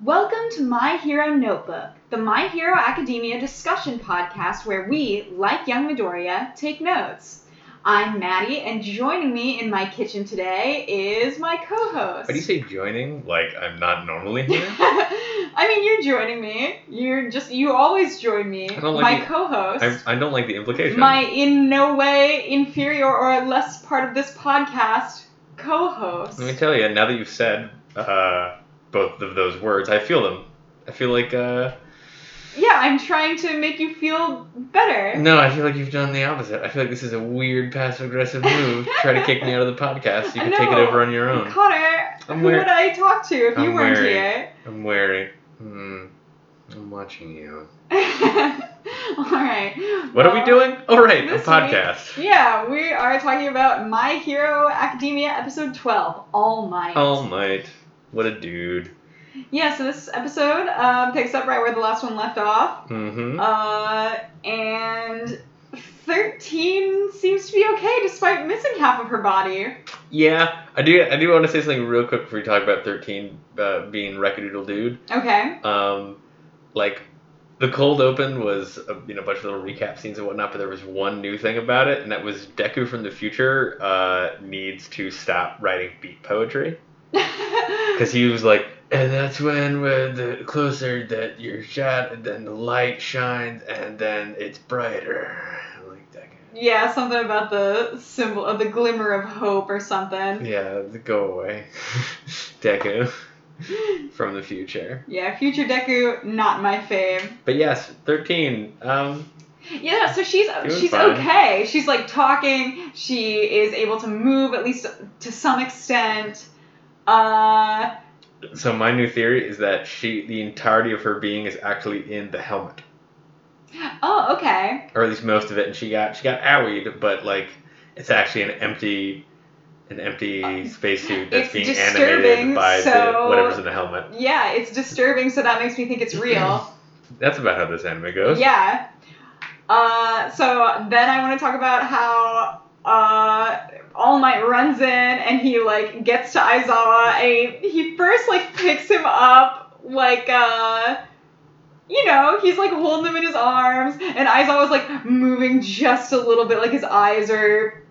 Welcome to My Hero Notebook, the My Hero Academia discussion podcast where we, like young Midoriya, take notes. I'm Maddie, and joining me in my kitchen today is my co-host. Why do you say joining? Like I'm not normally here? I mean, you're joining me. You're just you always join me. I don't like my the- co-host. I, I don't like the implication. my in no way inferior or less part of this podcast co-host. Let me tell you, now that you've said uh, both of those words, I feel them. I feel like uh, Yeah, I'm trying to make you feel better. no, I feel like you've done the opposite. I feel like this is a weird passive aggressive move. to Try to kick me out of the podcast. You can take it over on your own. Connor, I'm who would I talk to if you I'm weren't wary. here? I'm wary. Hmm. I'm watching you. All right. What are we doing? All right, right, a podcast. Yeah, we are talking about My Hero Academia episode 12, All Might. All Might. What a dude. Yeah, so this episode um, picks up right where the last one left off. Mm-hmm. Uh, and 13 seems to be okay despite missing half of her body. Yeah, I do. I do want to say something real quick before we talk about thirteen uh, being Wreckadoodle Dude. Okay. Um, like the cold open was a, you know a bunch of little recap scenes and whatnot, but there was one new thing about it, and that was Deku from the future uh, needs to stop writing beat poetry because he was like, and that's when we're the closer that you're shot, and then the light shines, and then it's brighter. Like Deku. yeah, something about the symbol of the glimmer of hope or something. Yeah, go away, Deku from the future. Yeah, future Deku, not my fave. But yes, thirteen. Um, Yeah, so she's she's fine. okay. She's like talking. She is able to move at least to some extent. Uh, so my new theory is that she, the entirety of her being, is actually in the helmet, oh, okay. or at least most of it. And she got she got owied, but like it's actually an empty, an empty spacesuit that's being animated by the whatever's in the helmet. Yeah, it's disturbing, so that makes me think it's real. That's about how this anime goes. yeah. Uh, so then I want to talk about how uh, All Might runs in and he like gets to Aizawa and he, first like picks him up like uh you know, he's like holding him in his arms, and Aizawa's like moving just a little bit, like his eyes are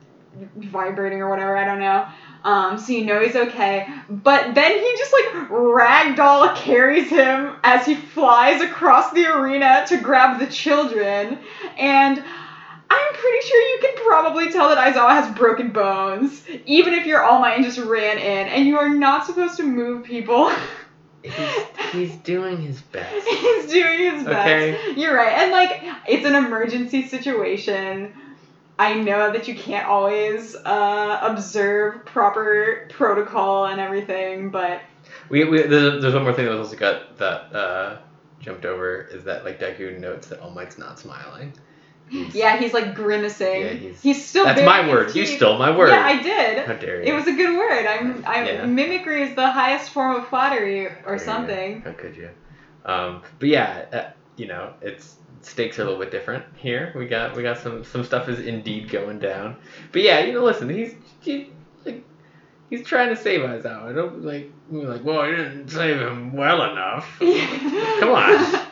vibrating or whatever, I don't know. Um, so you know he's okay. But then he just like ragdoll carries him as he flies across the arena to grab the children. And I'm pretty sure you can probably tell that Aizawa has broken bones, even if you're All Might and just ran in. And you are not supposed to move people. He's, he's doing his best. He's doing his best. Okay. You're right. And like it's an emergency situation. I know that you can't always uh, observe proper protocol and everything, but We, we there's, there's one more thing that was also got that uh, jumped over is that like Deku notes that All Might's not smiling. He's- yeah, he's like grimacing. Yeah, he's- still. That's my word. You stole my word. Yeah, I did. How dare you? It was a good word. I'm. I'm. Yeah. Mimicry is the highest form of flattery or There you something. How could you? Um, but yeah, uh, you know, it's stakes are a little bit different here. We got we got some some stuff is indeed going down. But yeah, you know, listen, he's he, like he's trying to save Aizawa. I don't like we're like, well, you didn't save him well enough. Come on.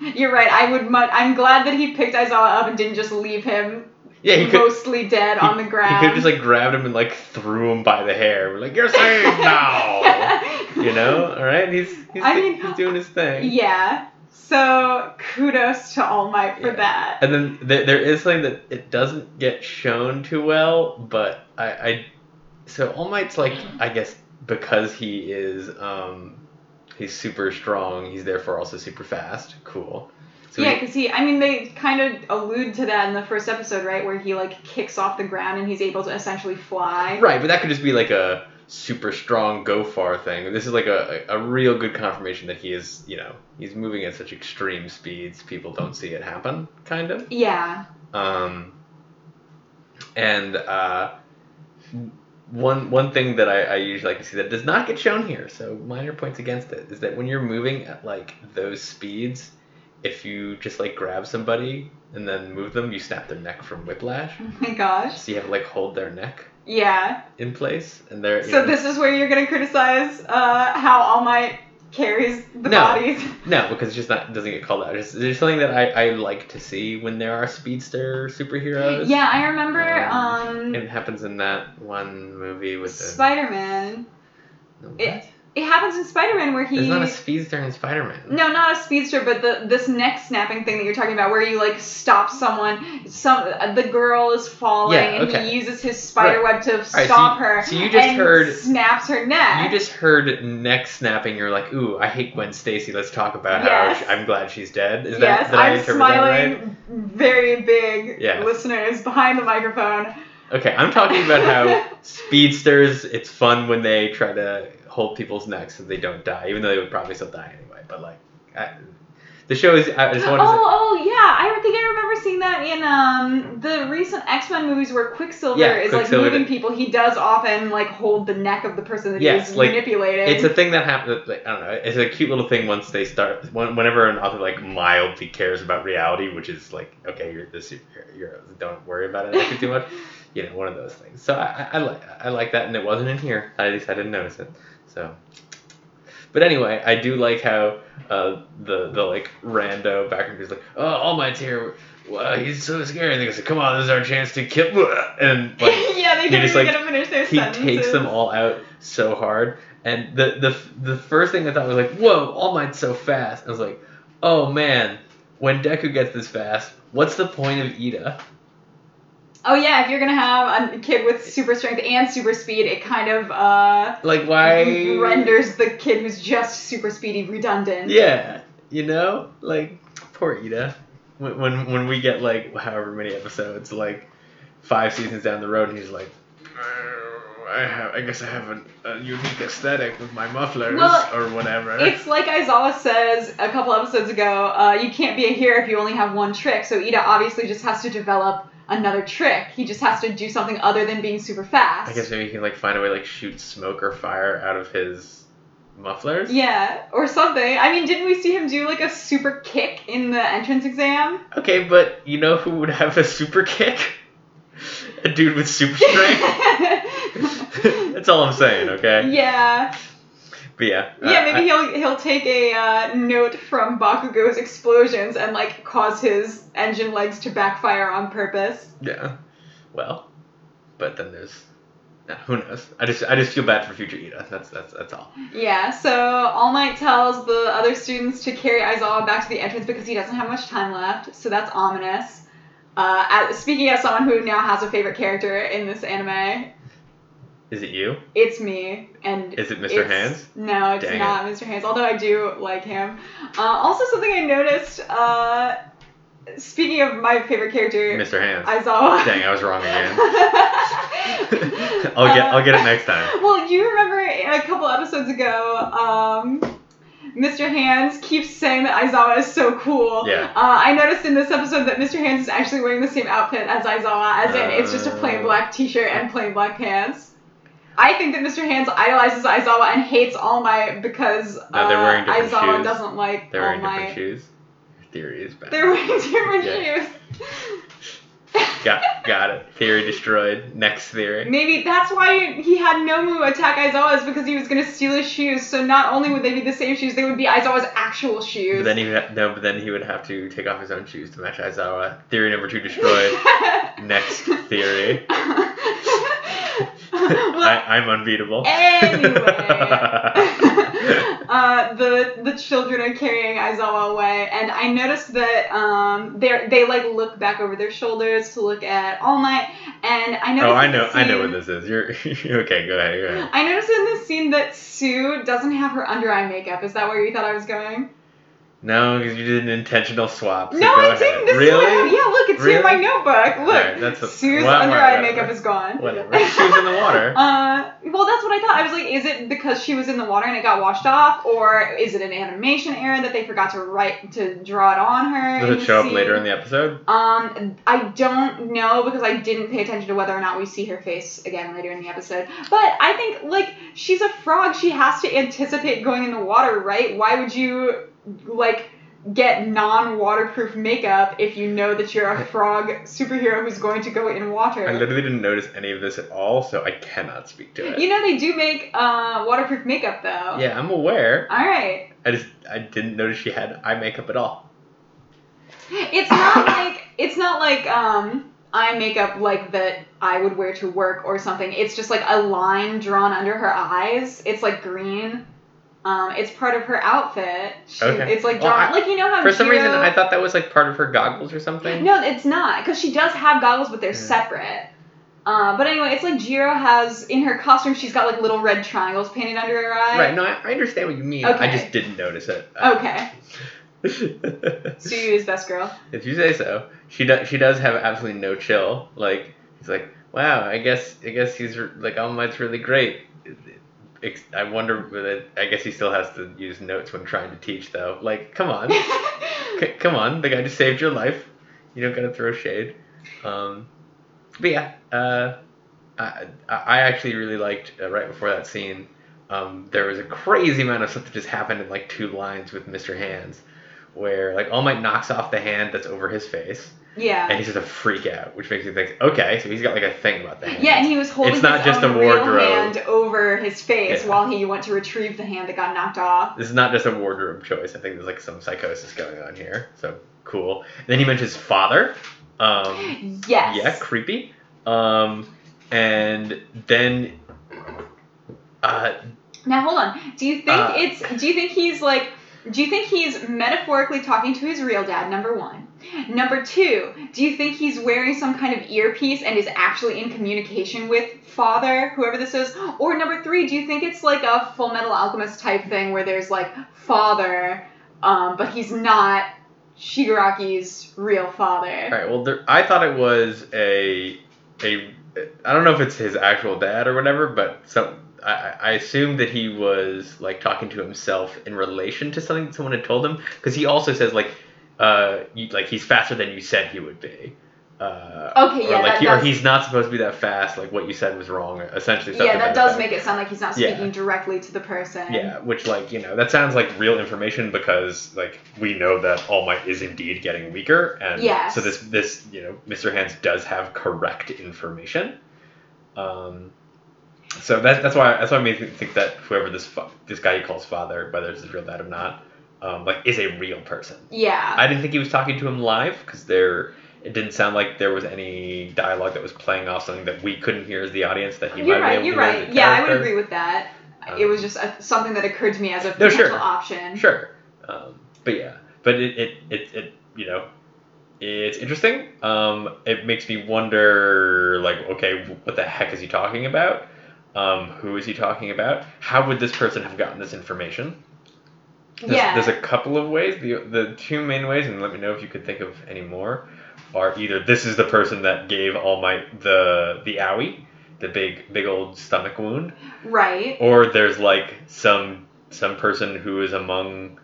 You're right. I would. Mu- I'm glad that he picked Aizawa up and didn't just leave him Yeah, he could. mostly dead on the ground. He could have just like grabbed him and like threw him by the hair. We're like, you're saved now. you know, all right? He's he's, I mean, he's doing his thing. Yeah. So kudos to All Might for Yeah. that. And then there, there is something that it doesn't get shown too well, but I, I so All Might's like I guess because he is um he's super strong, he's therefore also super fast. Cool. So yeah, because he, I mean, they kind of allude to that in the first episode, right? Where he, like, kicks off the ground and he's able to essentially fly. right, but that could just be like a super strong go far thing. This is like a, a, a real good confirmation that he is, you know, he's moving at such extreme speeds people don't see it happen, kind of. Yeah. Um, and uh, one one thing that I, I usually like to see that does not get shown here, so minor points against it, is that when you're moving at like those speeds, if you just like grab somebody and then move them, you snap their neck from whiplash. Oh my gosh. So you have to like hold their neck Yeah. in place, and they're So know- this is where you're gonna criticize uh, how All Might carries the No. bodies. No, because it's just not doesn't get called out. It's, it's something that I, I like to see when there are speedster superheroes. Yeah, I remember Um, um, It happens in that one movie with. Spider-Man. It- It happens in Spider-Man where he There's not a speedster in Spider Man. No, not a speedster, but the this neck snapping thing that you're talking about, where you like stop someone. Some the girl is falling, Yeah, and he uses his spider web to so stop you- her. so you just and heard- snaps her neck. You just heard neck snapping. You're like, ooh, I hate Gwen Stacy. Let's talk about Yes. how I'm glad she's dead. Is yes, that I'm smiling right? very big, Yes. listeners behind the microphone. Okay, I'm talking about how speedsters. It's fun when they try to hold people's necks so they don't die, even though they would probably still die anyway. But like, I, the show is. I just Oh. Say, oh yeah, I think I remember seeing that in um the recent X Men movies where Quicksilver Yeah, is Quicksilver like moving did- people. He does often like hold the neck of the person that Yes, he's like, manipulating. It's a thing that happens. Like, I don't know. It's a cute little thing once they start. When, whenever an author like mildly cares about reality, which is like, okay, you're the superhero. Don't worry about it too much. You know, one of those things. So I, I, I like I like that, and it wasn't in here. At least I didn't notice it. So. But anyway, I do like how uh, the the like rando background is like, oh, All Might's here. Wow, he's so scary. And they go, come on, this is our chance to kill. And like, yeah, they he don't just, even like, get to finish their he sentences. takes them all out so hard. And the the the first thing I thought was like, whoa, All Might's so fast. I was like, oh man, when Deku gets this fast, what's the point of Iida? Oh yeah, if you're gonna have a kid with super strength and super speed, it kind of uh Like why? renders the kid who's just super speedy redundant. Yeah, you know, like poor Iida. When when when we get like however many episodes, like five seasons down the road, and he's like. "Uh, I have. I guess I have a, a unique aesthetic with my mufflers Well, or whatever. It's like Aizawa says a couple episodes ago, uh, you can't be a hero if you only have one trick, so Iida obviously just has to develop another trick. He just has to do something other than being super fast. I guess maybe he can like find a way to, like shoot smoke or fire out of his mufflers. Yeah, or something. I mean, didn't we see him do like a super kick in the entrance exam? Okay, but you know who would have a super kick? A dude with super strength. That's all I'm saying. Okay. yeah. But yeah. Yeah, uh, maybe I- he'll he'll take a uh, note from Bakugo's explosions and like cause his engine legs to backfire on purpose. yeah. Well, but then there's. nah, who knows? I just I just feel bad for future Iida. That's that's that's all. Yeah, so All Might tells the other students to carry Aizawa back to the entrance because he doesn't have much time left, so that's ominous. Uh, as, speaking as someone who now has a favorite character in this anime, Is it you? it's me. And Is it Mr. Hands? No, it's Dang not Mr. Hands, although I do like him. Uh, also, something I noticed, uh, speaking of my favorite character, Mr. Hands. Aizawa. Dang, I was wrong again. I'll get I'll get it next time. Well, you remember a couple episodes ago, um, Mr. Hands keeps saying that Aizawa is so cool. Yeah. Uh, I noticed in this episode that Mr. Hands is actually wearing the same outfit as Aizawa, as in it's just a plain Oh. black t-shirt and plain black pants. I think that Mr. Hands idolizes Aizawa and hates All Might because No, they're uh, wearing different Aizawa shoes. doesn't like They're All wearing Might. different shoes. Your theory is bad. They're wearing different Yeah. shoes. Got got it. Theory destroyed. Next theory. Maybe that's why he had Nomu attack Aizawa is because he was gonna steal his shoes. So not only would they be the same shoes, they would be Aizawa's actual shoes. But then he would ha- no, but then he would have to take off his own shoes to match Aizawa. Theory number two destroyed. Next theory. well, I, I'm unbeatable. anyway, uh, the the children are carrying Aizawa away, and I noticed that um, they they like look back over their shoulders to look at All Might, and I noticed. oh, I in the know. I know what this is. You're okay. Go ahead. Go ahead. I noticed in this scene that Sue doesn't have her under eye makeup. Is that where you thought I was going? No, because you did an intentional swap. so no, I ahead. didn't. This really? is what. Yeah, look, it's here in my notebook. Look, Alright, that's a- Sue's well, under eye makeup is gone. Whatever. She was in the water. Uh, well, that's what I thought. I was like, is it because she was in the water and it got washed off, or is it an animation error that they forgot to write to draw it on her? Does it show up later in the episode? Um, I don't know because I didn't pay attention to whether or not we see her face again later in the episode. But I think like she's a frog. She has to anticipate going in the water, right? Why would you like get non-waterproof makeup if you know that you're a frog superhero who's going to go in water. I literally didn't notice any of this at all, so I cannot speak to it. You know they do make uh, waterproof makeup though. yeah, I'm aware. All right. I just I didn't notice she had eye makeup at all. It's not like it's not like um eye makeup like that I would wear to work or something. It's just like a line drawn under her eyes. It's like green. Um, it's part of her outfit. She, Okay. It's like Well, I- like you know how For some reason, I thought that was like part of her goggles or something. No, it's not, because she does have goggles, but they're Yeah. separate. Uh, but anyway, it's like Jiro has in her costume. She's got like little red triangles painted under her eye. Right. No, I, I understand what you mean. Okay. I just didn't notice it. Okay. So you is best girl. if you say so, she does. She does have absolutely no chill. Like he's like, wow. I guess. I guess he's r- like All Might's really great. I wonder. I guess he still has to use notes when trying to teach, though. Like, come on, C- come on. The guy just saved your life. You don't gotta throw shade. Um, but yeah, uh, I I I actually really liked uh, right before that scene. Um, there was a crazy amount of stuff that just happened in like two lines with Mr. Hands, where like All Might knocks off the hand that's over his face, and he's just a freak out, which makes me think, okay, so he's got like a thing about the hand. Yeah, and he was holding It's not his just own a real wardrobe. hand over his face Yeah. while he went to retrieve the hand that got knocked off. This is not just a wardrobe choice. I think there's like some psychosis going on here. So cool. And then he mentions father. Um, Yes. Yeah, creepy. Um, and then, uh, Now hold on. Do you think Uh, it's? Do you think he's like? Do you think he's metaphorically talking to his real dad? Number one. Number two. Do you think he's wearing some kind of earpiece and is actually in communication with father, whoever this is? Or number three. Do you think it's like a Full Metal Alchemist type thing where there's like father, um, but he's not Shigaraki's real father? all right. Well, there, I thought it was a a. I don't know if it's his actual dad or whatever, but some. I, I assumed that he was like talking to himself in relation to something someone had told him, because he also says like, uh, you, like he's faster than you said he would be. Uh, Okay, or yeah, like that he, or he's not supposed to be that fast. Like what you said was wrong. Essentially, Yeah, that that does make it sound like he's not Yeah. speaking directly to the person. Yeah, which like you know that sounds like real information because like we know that All Might is indeed getting weaker, and Yes. so this this you know Mr. Hands does have correct information. Um, so that, that's why that's why I made me think that whoever this fa- this guy he calls father, whether it's his real dad or not, um, like is a real person. Yeah. I didn't think he was talking to him live because there it didn't sound like there was any dialogue that was playing off something that we couldn't hear as the audience that he You're might right. be able You're to hear as right. Yeah, I would agree with that. it was Um, just a, something that occurred to me as a No, potential sure. option. Sure. Um, but yeah, but it, it, it, it, you know, it's interesting. Um, it makes me wonder, like, okay, what the heck is he talking about? Um, who is he talking about? How would this person have gotten this information? There's, Yeah. there's a couple of ways. The, the two main ways, and let me know if you could think of any more, are either this is the person that gave All Might the the owie, the big big old stomach wound, Right. or there's like some some person who is among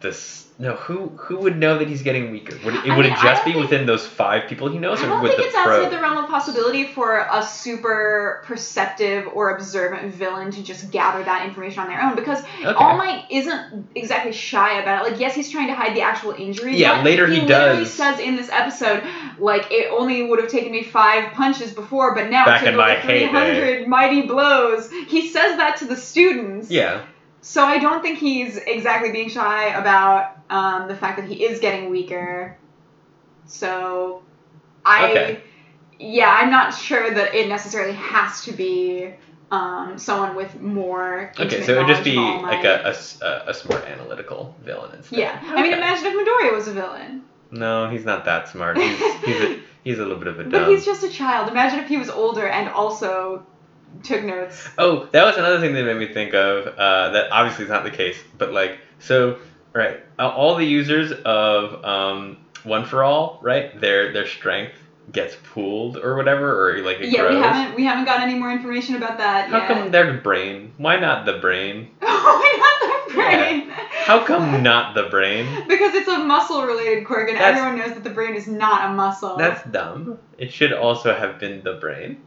this no who who would know that he's getting weaker would it, I would mean, it just be think- within those five people he knows I don't think it's outside the realm of possibility for a super perceptive or observant villain to just gather that information on their own because okay All Might isn't exactly shy about it. Like, yes, he's trying to hide the actual injury. Yeah, but later he he does. says in this episode, like, it only would have taken me five punches before, but now Back it took in my over 300 mighty blows. He says that to the students. yeah So I don't think he's exactly being shy about um, the fact that he is getting weaker. So I Okay. yeah, I'm not sure that it necessarily has to be um, someone with more okay so it'd just be like a, a, a s- a- a smart analytical villain instead Yeah. I mean imagine if Midoriya was a villain. no he's not that smart he's he's a, he's a little bit of a But he's just a child. Imagine if he was older and also took notes. Oh, that was another thing that made me think of. Uh, that obviously is not the case, but like, so right, all the users of um, One for All, right, their their strength gets pooled or whatever, or like it yeah, grows. we haven't we haven't got any more information about that How yet. come they're brain? Why not the brain? Why not the brain? How come not the brain? Because it's a muscle related quirk, and That's- everyone knows that the brain is not a muscle. That's dumb. It should also have been the brain.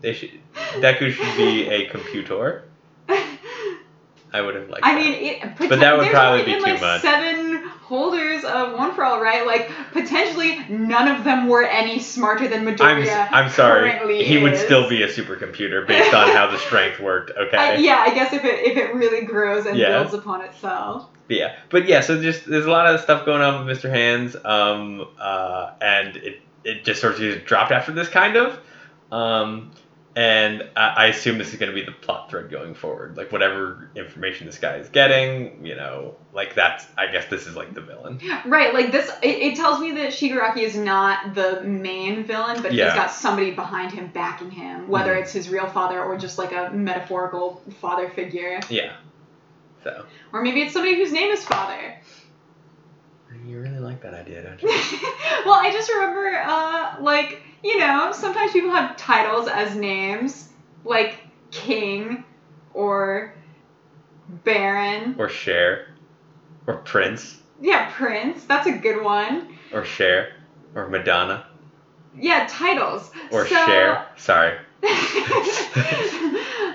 They should. Deku should be a computer. I would have liked. I that. mean, it, But that would probably be been too like much. Seven holders of one for all, right? Like potentially none of them were any smarter than I'm, I'm sorry. He would still be a supercomputer based on how the strength worked. Okay. I, yeah, I guess if it if it really grows and Yeah. builds upon itself. Yeah, but yeah, so just there's a lot of stuff going on with Mr. Hands, um, uh, and it it just sort of just dropped after this kind of, um, and I, I assume this is going to be the plot thread going forward. Like whatever information this guy is getting, you know, like that's I guess this is like the villain. Right, like this, it, it tells me that Shigaraki is not the main villain, but Yeah. he's got somebody behind him backing him, whether Mhm. it's his real father or just like a metaphorical father figure. Yeah. So Or maybe it's somebody whose name is Father. you really like that idea, don't you? well, I just remember, uh, like, you know, sometimes people have titles as names, like King or Baron. or share or Prince, Yeah, Prince. That's a good one. or Cher, or Madonna, Yeah, titles. or so, Cher. Sorry.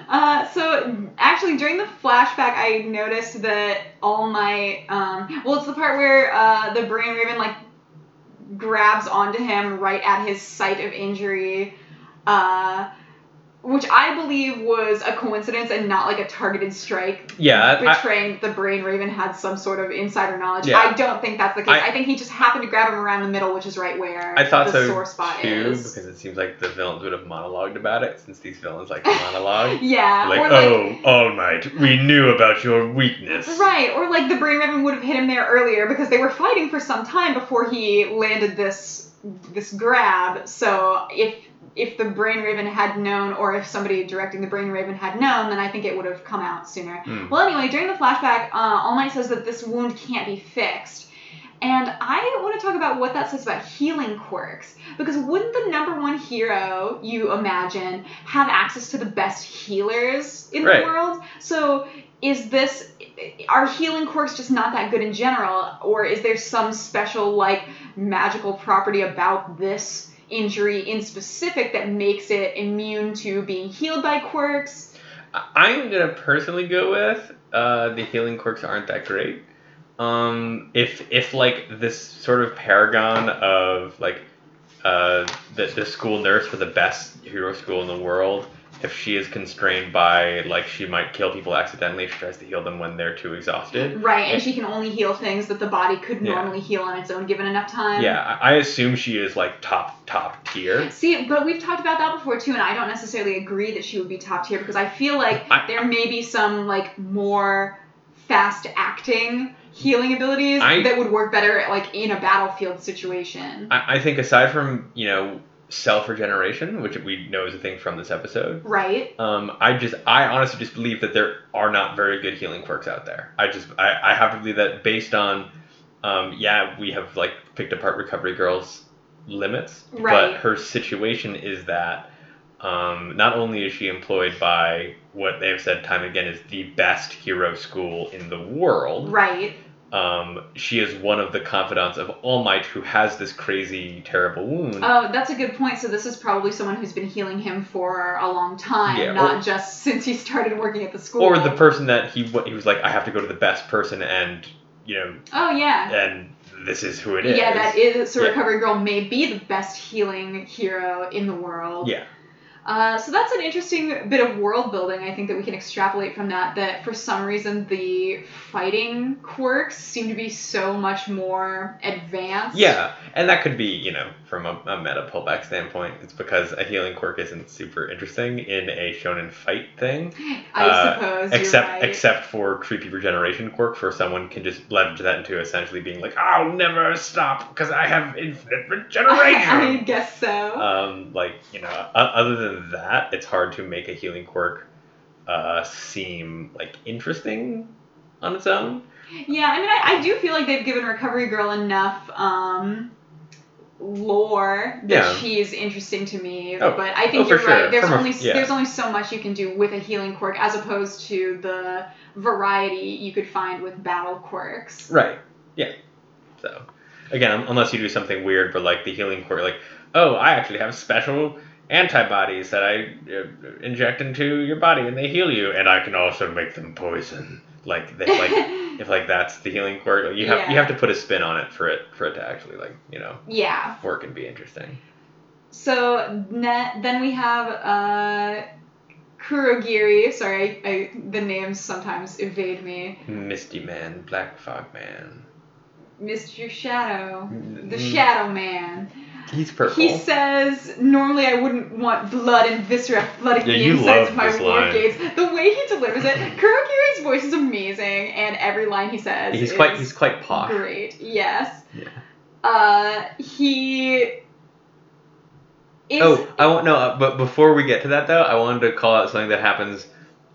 uh, so actually during the flashback i noticed that all my um, well it's the part where uh, the brain raven like grabs onto him right at his site of injury. Uh, which i believe was a coincidence and not like a targeted strike Yeah, I- I- betraying that the brain raven had some sort of insider knowledge Yeah. i don't think that's the case I- I, think he just happened to grab him around the middle which is right where I thought the so sore spot too, is because it seems like the villains would have monologued about it, since these villains like to monologue. yeah like, like oh, All Might, we knew about your weakness. Right, or like the Brain Raven would have hit him there earlier because they were fighting for some time before he landed this this grab. So if if the Brain Raven had known, or if somebody directing the Brain Raven had known, then I think it would have come out sooner. Hmm. Well, anyway, during the flashback, uh, All Might says that this wound can't be fixed. And I want to talk about what that says about healing quirks. Because wouldn't the number one hero, you imagine, have access to the best healers in Right. the world? So is this are healing quirks just not that good in general or is there some special like magical property about this injury in specific that makes it immune to being healed by quirks I'm gonna personally go with uh, the healing quirks aren't that great. Um, if if like this sort of paragon of like uh, the the school nurse for the best hero school in the world, if she is constrained by like she might kill people accidentally, if she tries to heal them when they're too exhausted. right and she can only heal things that the body could Yeah. normally heal on its own given enough time Yeah, I I assume she is like top top tier. See, but we've talked about that before too, and I don't necessarily agree that she would be top tier because I feel like I- there may be some like more fast acting healing abilities I- that would work better like in a battlefield situation. I, I think aside from you know self regeneration, which we know is a thing from this episode, right? Um, I just, I honestly just believe that there are not very good healing quirks out there. I just, I, I have to believe that based on, um, yeah, we have like picked apart Recovery Girl's limits, Right. but her situation is that um, not only is she employed by what they have said time and again is the best hero school in the world, Right. Um, she is one of the confidants of All Might who has this crazy, terrible wound. Oh, that's a good point. So this is probably someone who's been healing him for a long time, Yeah, not or- just since he started working at the school. or the person that he he was like, I have to go to the best person, and you know, Oh yeah. and this is who it is. Yeah, that is. So Yeah. Recovery Girl may be the best healing hero in the world. Yeah. Uh, so that's an interesting bit of world building. I think that we can extrapolate from that. That for some reason the fighting quirks seem to be so much more advanced. Yeah, and that could be, you know, from a, a meta pullback standpoint. It's because a healing quirk isn't super interesting in a shonen fight thing. I Uh, suppose. except right. except for creepy regeneration quirk, where someone can just leverage that into essentially being like, I'll never stop because I have infinite regeneration. I regeneration. guess so. um, like you know, other than that, it's hard to make a healing quirk uh, seem like interesting on its own. Yeah, I mean, I, I do feel like they've given Recovery Girl enough um, lore that Yeah. she's interesting to me. Oh, but I oh, think for you're right. sure. There's From a- only yeah. there's only so much you can do with a healing quirk as opposed to the variety you could find with battle quirks. Right. Yeah. So, again, unless you do something weird, but like the healing quirk, like, oh, I actually have special antibodies that I uh, inject into your body and they heal you, and I can also make them poison. Like that, like if like that's the healing quirk, like, you have you have to put a spin on it for it for it to actually like you know yeah. work and be interesting. So ne- then we have uh, Kurogiri. Sorry, I, I, the names sometimes evade me. Misty Man, Black Fog Man. Mr. Shadow, the Mm, Shadow Man. He's purple. He says, "Normally I wouldn't want blood and viscera flooding Yeah, the you insides of my this war line. gates." The way he delivers it, Kurogiri's voice is amazing, and every line he says he's is quite he's quite posh. great. Yes. Yeah. Uh, he is. Oh, I won't know. uh, But before we get to that, though, I wanted to call out something that happens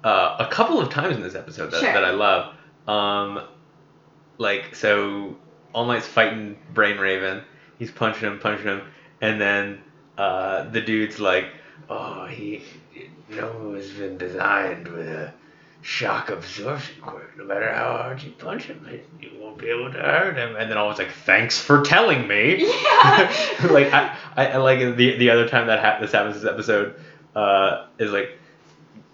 uh, a couple of times in this episode that, Sure. that I love. Um, like so, All Might's fighting Brain Raven. He's punching him, punching him, and then uh, the dude's like, "Oh, he no has been designed with a shock absorption quirk. No matter how hard you punch him, you won't be able to hurt him." And then I was like, "Thanks for telling me." Yeah. like I, I, I like the the other time that ha- this happens this episode uh, is like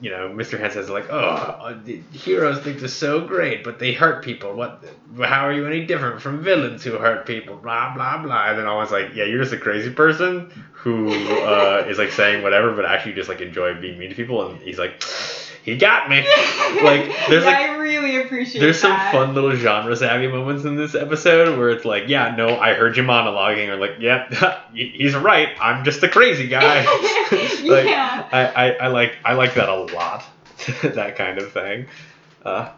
you know Mr. Hand says like oh uh, heroes think they're so great but they hurt people. What how are you any different from villains who hurt people? Blah blah blah. And then I was like yeah you're just a crazy person who uh, is like saying whatever but actually just like enjoy being mean to people. And he's like he got me. Like, there's, yeah, like- really appreciate there's some fun little genre savvy moments in this episode where it's like, yeah, no, I heard you monologuing, or like, yeah, he's right. I'm just a crazy guy. like, yeah. I, I, I like I like that a lot, that kind of thing. Uh,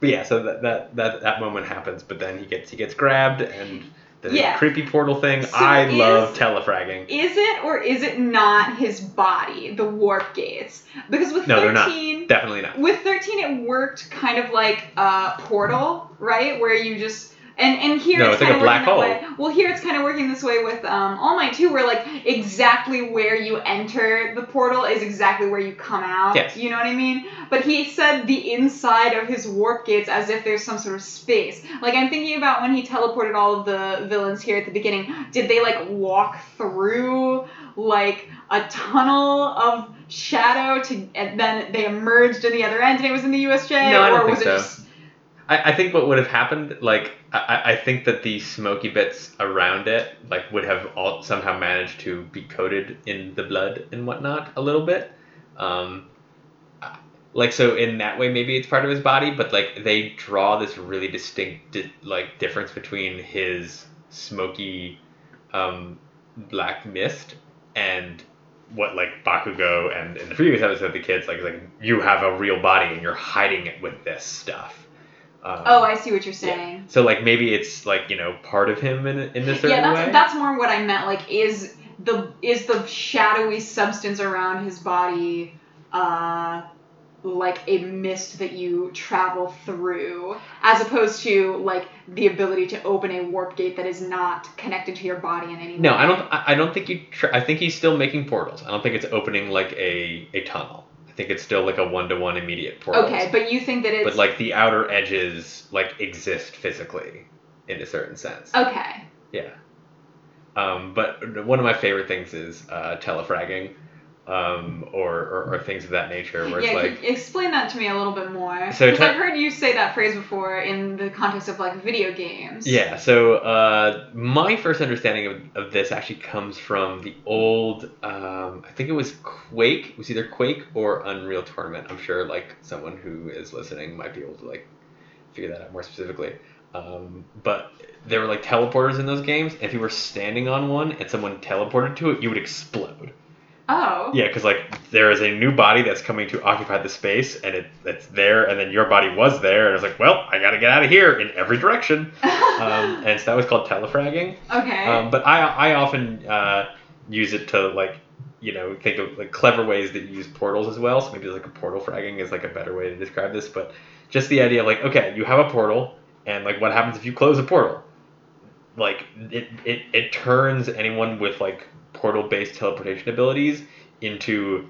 but yeah, so that, that that that moment happens, but then he gets he gets grabbed and the Yeah. creepy portal thing. So I is- love telefragging. Is it or is it not his body, the warp gates? Because with No, they're not. 13, Definitely not. with 13 it worked kind of like a portal, right? Where you just and and here No, it's, it's like a black way. Well, here it's kind of working this way with um, All Might too, where like exactly where you enter the portal is exactly where you come out. Yes. You know what I mean? But he said the inside of his warp gates as if there's some sort of space. Like I'm thinking about when he teleported all of the villains here at the beginning. Did they like walk through like a tunnel of shadow to and then they emerged in the other end and it was in the USJ? No, I don't or think was so. it just I, I think what would have happened, like I, I- think that the smoky bits around it, like would have all somehow managed to be coated in the blood and whatnot a little bit. Um, like so in that way maybe it's part of his body, but like they draw this really distinct di- like difference between his smoky um, black mist and what like Bakugo and in the previous episode the kids like like you have a real body and you're hiding it with this stuff. Um, Oh, I see what you're saying. so like maybe it's like you know part of him in in a certain yeah, that's way. that's more what I meant. Like, is the is the shadowy substance around his body, uh, like a mist that you travel through, as opposed to like the ability to open a warp gate that is not connected to your body in any no, way. I don't. I don't think you. Tr- I think he's still making portals. I don't think it's opening like a a tunnel. I think it's still like a one to one immediate portal. Okay, but you think that it's But like the outer edges like exist physically, in a certain sense. okay. Yeah. Um, but one of my favorite things is uh, telefragging, um, or, or or things of that nature, where it's like. explain that to me a little bit more. So Because te- I've heard you say that phrase before in the context of like video games. Yeah, so uh, my first understanding of, of this actually comes from the old, um, I think it was Quake. It was either Quake or Unreal Tournament. I'm sure like someone who is listening might be able to like figure that out more specifically. Um, but there were like teleporters in those games, if you were standing on one and someone teleported to it, you would explode. Oh. Yeah, because like there is a new body that's coming to occupy the space, and it it's there, and then your body was there, and it's like, well, I gotta get out of here in every direction. Um, and so that was called telefragging. okay. Um, but I I often uh, use it to like you know think of like clever ways that you use portals as well. So maybe like a portal fragging is like a better way to describe this. But just the idea of like okay, you have a portal, and like what happens if you close a portal? Like it it, it turns anyone with like portal based teleportation abilities into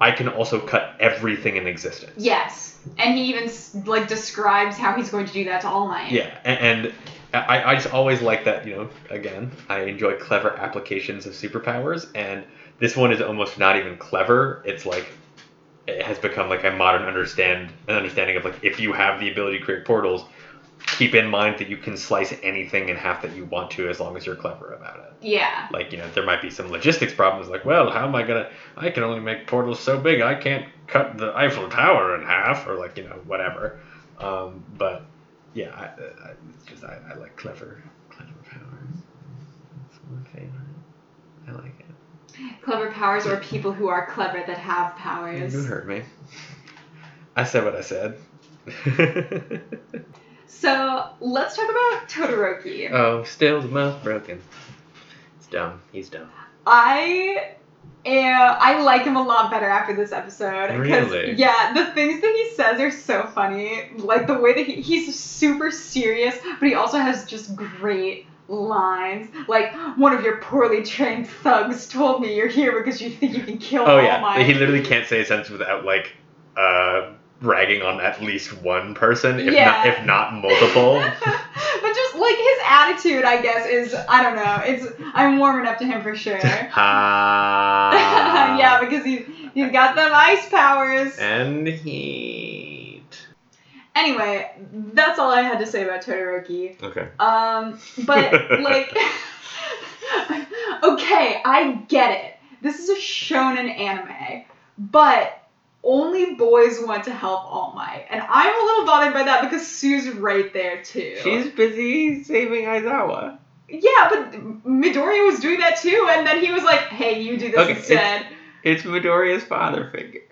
I can also cut everything in existence. Yes, and he even like describes how he's going to do that to All Might. Yeah, and, and I, I just always like that, you know, again, I enjoy clever applications of superpowers, and this one is almost not even clever. It's like it has become like a modern understand an understanding of like if you have the ability to create portals, keep in mind that you can slice anything in half that you want to as long as you're clever about it. Yeah. Like you know, there might be some logistics problems. Like, well, how am I gonna? I can only make portals so big. I can't cut the Eiffel Tower in half, or like you know, whatever. Um, but yeah, I, I, it's just I, I like clever, clever powers. That's my favorite. I like it. Clever powers or people who are clever that have powers. You heard me. I said what I said. So let's talk about Todoroki. oh, still the mouth broken. It's dumb. He's dumb. I uh, I like him a lot better after this episode. Really? Yeah, the things that he says are so funny. Like the way that he, he's super serious, but he also has just great lines. Like, one of your poorly trained thugs told me you're here because you think you can kill Oh All yeah, Might. he literally can't say a sentence without like uh ragging on at least one person, if Yeah. not if not multiple. but just like his attitude, I guess, is I don't know. It's I'm warming up to him for sure. ha. yeah, because he's he's got them ice powers. And heat. Anyway, that's all I had to say about Todoroki. Okay. Um, but like, okay, I get it. This is a shonen anime, but only boys want to help All Might, and I'm a little bothered by that because Sue's right there too. She's busy saving Aizawa. yeah, but Midoriya was doing that too, and then he was like, "Hey, you do this Okay, it's- instead." It's Midoriya's father figure.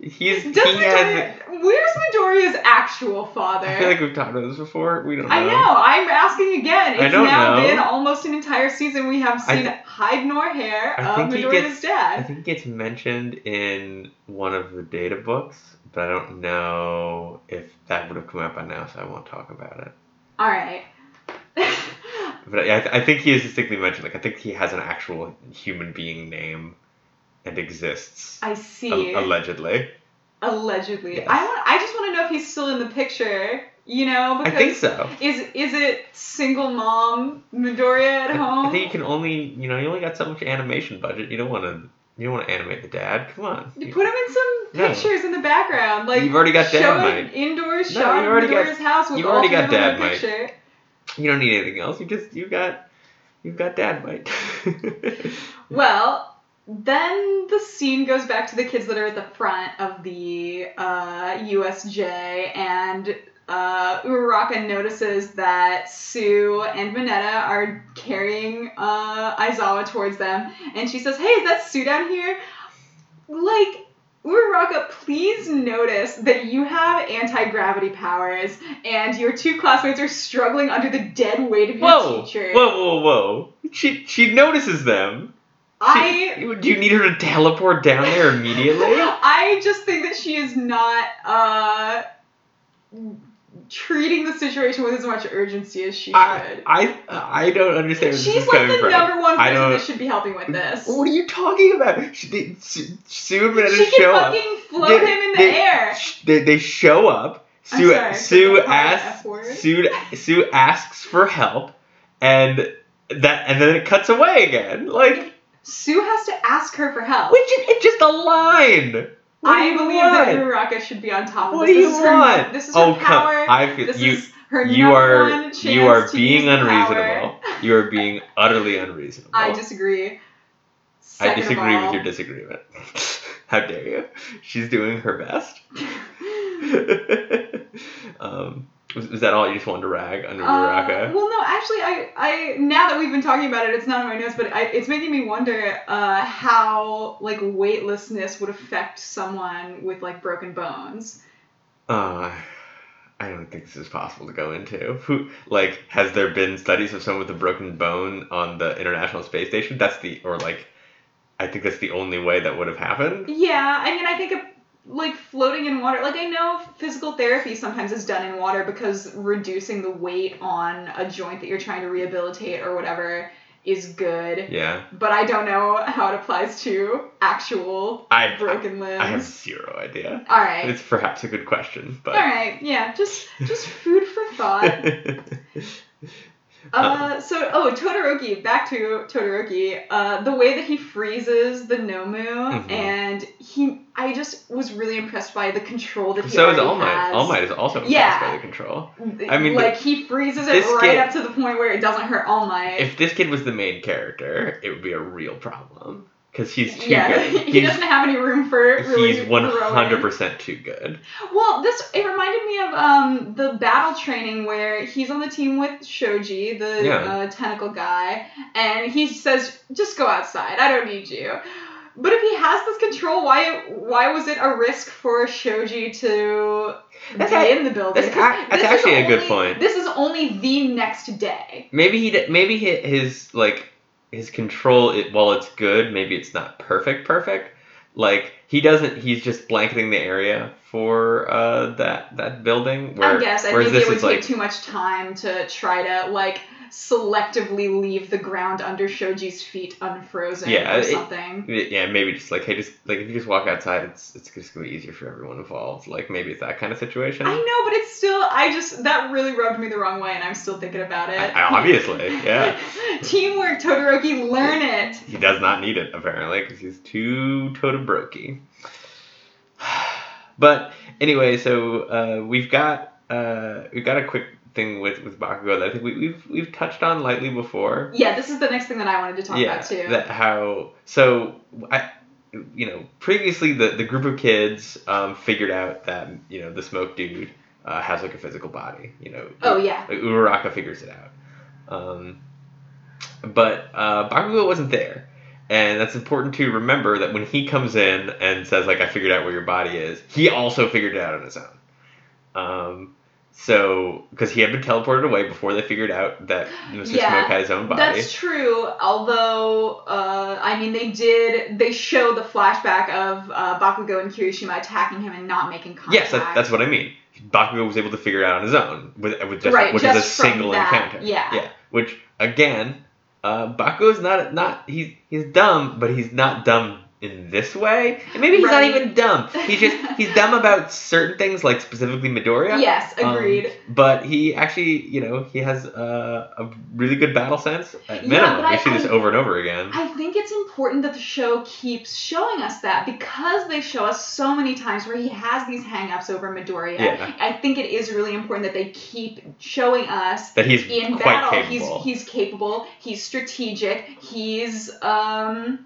He's Does he has. Where's Midoriya's actual father? I feel like we've talked about this before. We don't know. I know. I'm asking again. It's I don't now know. been almost an entire season. We have seen th- hide nor hair I of think Midoriya's gets- dad. I think it gets mentioned in one of the data books, but I don't know if that would have come out by now, so I won't talk about it. All right. But I, I think he is distinctly mentioned. Like I think he has an actual human being name, and exists I see. a- allegedly. Allegedly. Yes. I want. I just want to know if he's still in the picture. You know, I because think so. is is it single mom Midoriya at I, home? I think you can only, you know, you only got so much animation budget. You don't want to, you don't want to animate the dad. Come on. You put him in some No. pictures in the background, like You've already got show Dad an indoor No, shot of already got- Midoriya's house with you've already got of them in Dad Mite. picture. You don't need anything else. You just, you got, you've got dad bite. Well, then the scene goes back to the kids that are at the front of the uh, USJ, and uh, Uraraka notices that Sue and Mineta are carrying uh, Aizawa towards them, and she says, "Hey, is that Sue down here?" Like. Uraraka, please notice that you have anti-gravity powers, and your two classmates are struggling under the dead weight of your whoa, teacher. whoa, whoa, whoa! She, she notices them. I She- do you need her to teleport down there immediately? I just think that she is not uh, treating the situation with as much urgency as she I, should. I, I don't understand She's like the from. number one person that should be helping with this. What are you talking about? She, they, Sue, Sue and She can show up. fucking float They- him in the they- air. Sh- They, they show up. Sue, sorry, Sue asks. Sue, Sue asks for help, and that, and then it cuts away again. Like, Sue has to ask her for help. which is, it's just a line. What I believe want? that Uraraka should be on top of What this. do you this is her, want? This is oh, her power. come! I feel this you. is her You are you are being unreasonable. You are being utterly unreasonable. I disagree. I Second of disagree with your disagreement. How dare you? She's doing her best. um, was, was that all you just wanted to rag under Uh, Uraraka? well, no, actually, I, I now that we've been talking about it, it's not on my notes, but I, it's making me wonder uh, how like weightlessness would affect someone with like broken bones. Uh, I don't think this is possible to go into. Who like has there been studies of someone with a broken bone on the International Space Station? That's the or like, I think that's the only way that would have happened. Yeah, I mean, I think of, like floating in water. Like I know physical therapy sometimes is done in water because reducing the weight on a joint that you're trying to rehabilitate or whatever is good. Yeah, But I don't know how it applies to actual I've, broken limbs. I have zero idea. All right. It's perhaps a good question, but. All right, yeah, just just food for thought. Uh, so oh Todoroki, back to Todoroki. Uh, the way that he freezes the Nomu, Mhm. and he, I just was really impressed by the control that he has. So is All Might. has. All Might is also impressed Yeah. by the control. I mean, like he freezes it right kid- up to the point where it doesn't hurt All Might. If this kid was the main character, it would be a real problem because he's too yeah, good. he He's, doesn't have any room for really he's one hundred percent too good. Well, this it reminded me of um the battle training where he's on the team with Shoji, the Yeah. uh, tentacle guy, and he says, "Just go outside. I don't need you." But if he has this control, why why was it a risk for Shoji to That's be a- in the building? that's that's actually a good point. This is only the next day. Maybe he maybe his like his control it while it's good, maybe it's not perfect perfect. Like he doesn't he's just blanketing the area for uh that that building where I guess I think it would take like too much time to try to like selectively leave the ground under Shoji's feet unfrozen Yeah, or it- something. yeah, maybe just like hey just like if you just walk outside it's it's just gonna be easier for everyone involved. Like maybe it's that kind of situation. I know, but it's still I just that really rubbed me the wrong way, and I'm still thinking about it. I- obviously, yeah. Teamwork, Todoroki, learn it. He does not need it apparently because he's too Todobroki. But anyway, so uh, we've got uh, we've got a quick thing with with Bakugo that I think we, we've we've touched on lightly before. Yeah, this is the next thing that I wanted to talk yeah, about too. that how so I you know previously the the group of kids um, figured out that you know the smoke dude uh, has like a physical body. You know. oh yeah, Like Uraraka figures it out. Um, but uh, Bakugo wasn't there. And that's important to remember that when he comes in and says, like, I figured out where your body is, he also figured it out on his own. Um, so, because he had been teleported away before they figured out that Mr. Yeah, Smoke had his own body. that's true. Although, uh, I mean, they did they show the flashback of uh, Bakugo and Kirishima attacking him and not making contact. Yes, that, that's what I mean. Bakugo was able to figure it out on his own with, with just, Right, which is a single that, encounter. yeah. Yeah. Which again, uh, Bakugo's not not he's he's dumb, but he's not dumb in this way. And maybe he's Right. not even dumb. He's just he's dumb about certain things, like specifically Midoriya. Yes, Um, agreed. but he actually, you know, he has uh, a really good battle sense. At Yeah, minimum, but we I- see this I- over and over again. I think it's important that the show keeps showing us that because they show us so many times where he has these hang-ups over Midoriya. Yeah. I think it is really important that they keep showing us that he's in quite battle capable. he's he's capable, he's strategic, he's um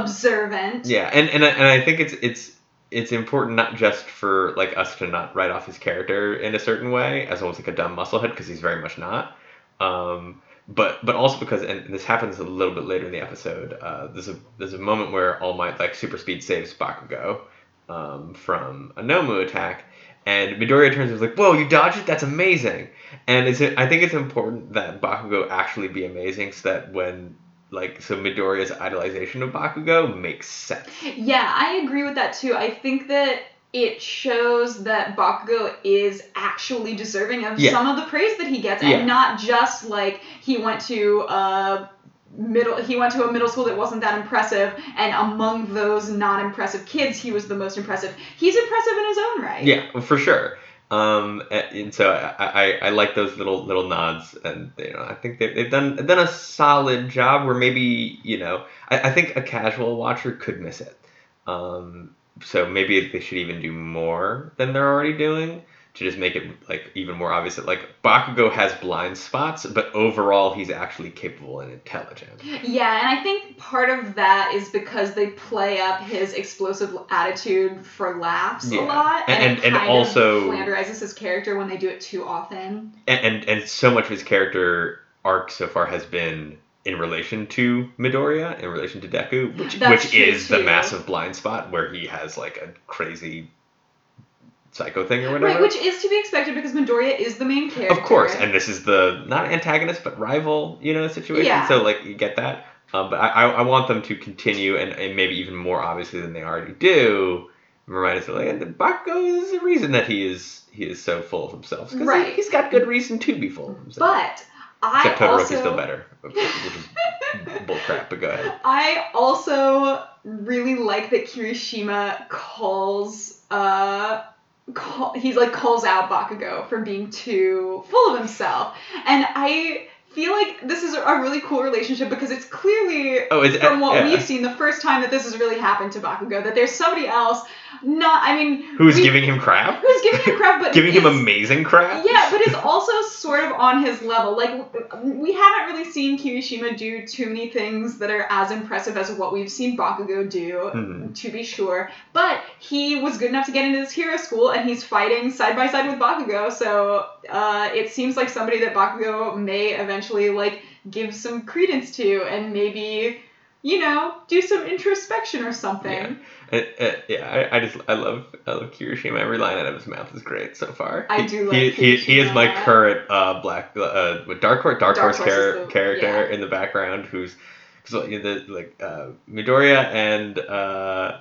observant. Yeah, and and I, and I think it's it's it's important not just for like us to not write off his character in a certain way as almost like a dumb musclehead because he's very much not. Um, but but also because and this happens a little bit later in the episode. Uh, there's a there's a moment where All Might like super speed saves Bakugo um, from a Nomu attack. And Midoriya turns and is like, "Whoa, you dodged it! That's amazing!" And it's I think it's important that Bakugo actually be amazing, so that when like so Midoriya's idolization of Bakugo makes sense. Yeah, I agree with that too. I think that it shows that Bakugo is actually deserving of Yeah. some of the praise that he gets, Yeah. and not just like he went to a middle he went to a middle school that wasn't that impressive, and among those non-impressive kids, he was the most impressive. He's impressive in his own right. Yeah, for sure. Um, and, so I, I, I like those little little nods, and you know I think they've, they've done done a solid job. Where maybe you know I, I think a casual watcher could miss it. Um, so maybe they should even do more than they're already doing to just make it like even more obvious that like Bakugo has blind spots, but overall he's actually capable and intelligent. Yeah, and I think part of that is because they play up his explosive attitude for laughs Yeah. a lot, And- and, and- it and kind also- of flanderizes his character when they do it too often. and, and and so much of his character arc so far has been in relation to Midoriya, in relation to Deku, which That's which is the massive blind spot where he has like a crazy psycho thing or whatever. Right, which is to be expected because Midoriya is the main character. of course, and this is the not antagonist but rival, you know, situation. Yeah. So like you get that. Um, but I, I want them to continue and, and maybe even more obviously than they already do. Remind us that like the Bakugo is the reason that he is he is so full of himself. 'Cause he- Right. he's got good reason to be full of himself. But I Except Todoroki's also still better, which is bullcrap. But go ahead. I also really like that Kirishima calls uh call, he's like calls out Bakugo for being too full of himself. And I feel like this is a really cool relationship because it's clearly Oh, it's from what yeah. we've seen the first time that this has really happened to Bakugo that there's somebody else not I mean Who's we- giving him crap? who's giving him crap but giving him amazing crap? yeah, but it's also sort of on his level. Like we haven't really seen Kirishima do too many things that are as impressive as what we've seen Bakugo do, Mhm. to be sure. But he was good enough to get into this hero school, and he's fighting side by side with Bakugo. So uh, it seems like somebody that Bakugo may eventually like give some credence to, and maybe you know do some introspection or something. Uh, uh, yeah, I, I just I love I love Kirishima. Every line out of his mouth is great so far. I He- do He, like he, he is my current uh black uh with Dark Horse Dark, Horse Horse char- the- character yeah. in the background who's cause like, the like uh Midoriya and uh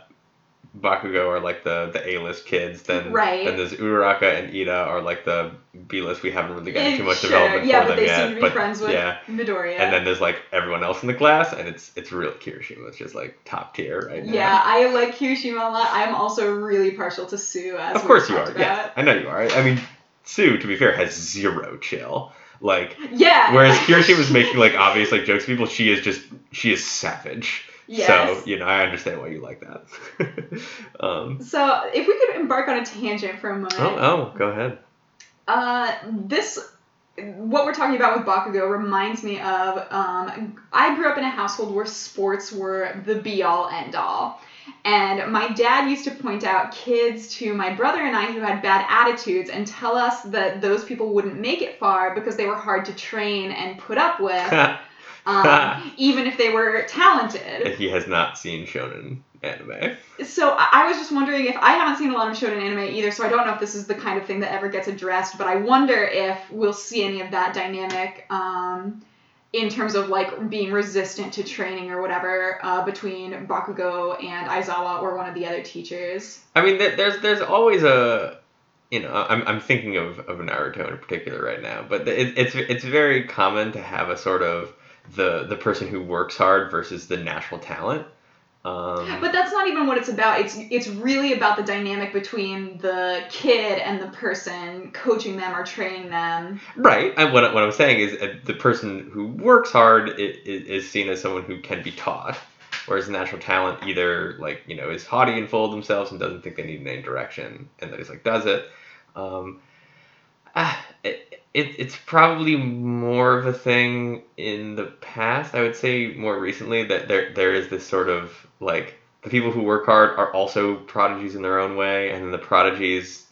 Bakugo are like the the A list kids. Then Right. then there's Uraraka and Iida are like the B list. We haven't really gotten Eh, too much sure. development yeah, for but them they yet. seem to be but friends with yeah. Midoriya. And then there's like everyone else in the class, and it's it's real Kirishima. It's just like top tier right now. Yeah, I like Kirishima a lot. I'm also really partial to Tsu, as Of course you are. talked Yeah. I know you are. I mean, Tsu, to be fair, has zero chill. Like, Yeah. whereas Kirishima was making like obvious like jokes to people, she is just she is savage. Yes. So you know, I understand why you like that. um, So if we could embark on a tangent for a moment. oh, oh, go ahead. Uh, this, what we're talking about with Bakugo reminds me of. Um, I grew up in a household where sports were the be all end all. And my dad used to point out kids to my brother and I who had bad attitudes and tell us that those people wouldn't make it far because they were hard to train and put up with, um, even if they were talented. he has not seen shonen anime. So I I was just wondering if I haven't seen a lot of shonen anime either, so I don't know if this is the kind of thing that ever gets addressed. But I wonder if we'll see any of that dynamic um, in terms of like being resistant to training or whatever uh, between Bakugo and Aizawa or one of the other teachers. I mean, there's there's always a, you know, I'm, I'm thinking of, of Naruto in particular right now, but it, it's it's very common to have a sort of the the person who works hard versus the natural talent. Um, But that's not even what it's about. It's it's really about the dynamic between the kid and the person coaching them or training them. right. And what what I'm saying is uh, the person who works hard i- i- is seen as someone who can be taught, whereas the natural talent either like you know is haughty and full of themselves and doesn't think they need any direction, and then just like does it. Um, ah, it, it, it's probably more of a thing in the past. I would say more recently that there there is this sort of like the people who work hard are also prodigies in their own way, and the prodigies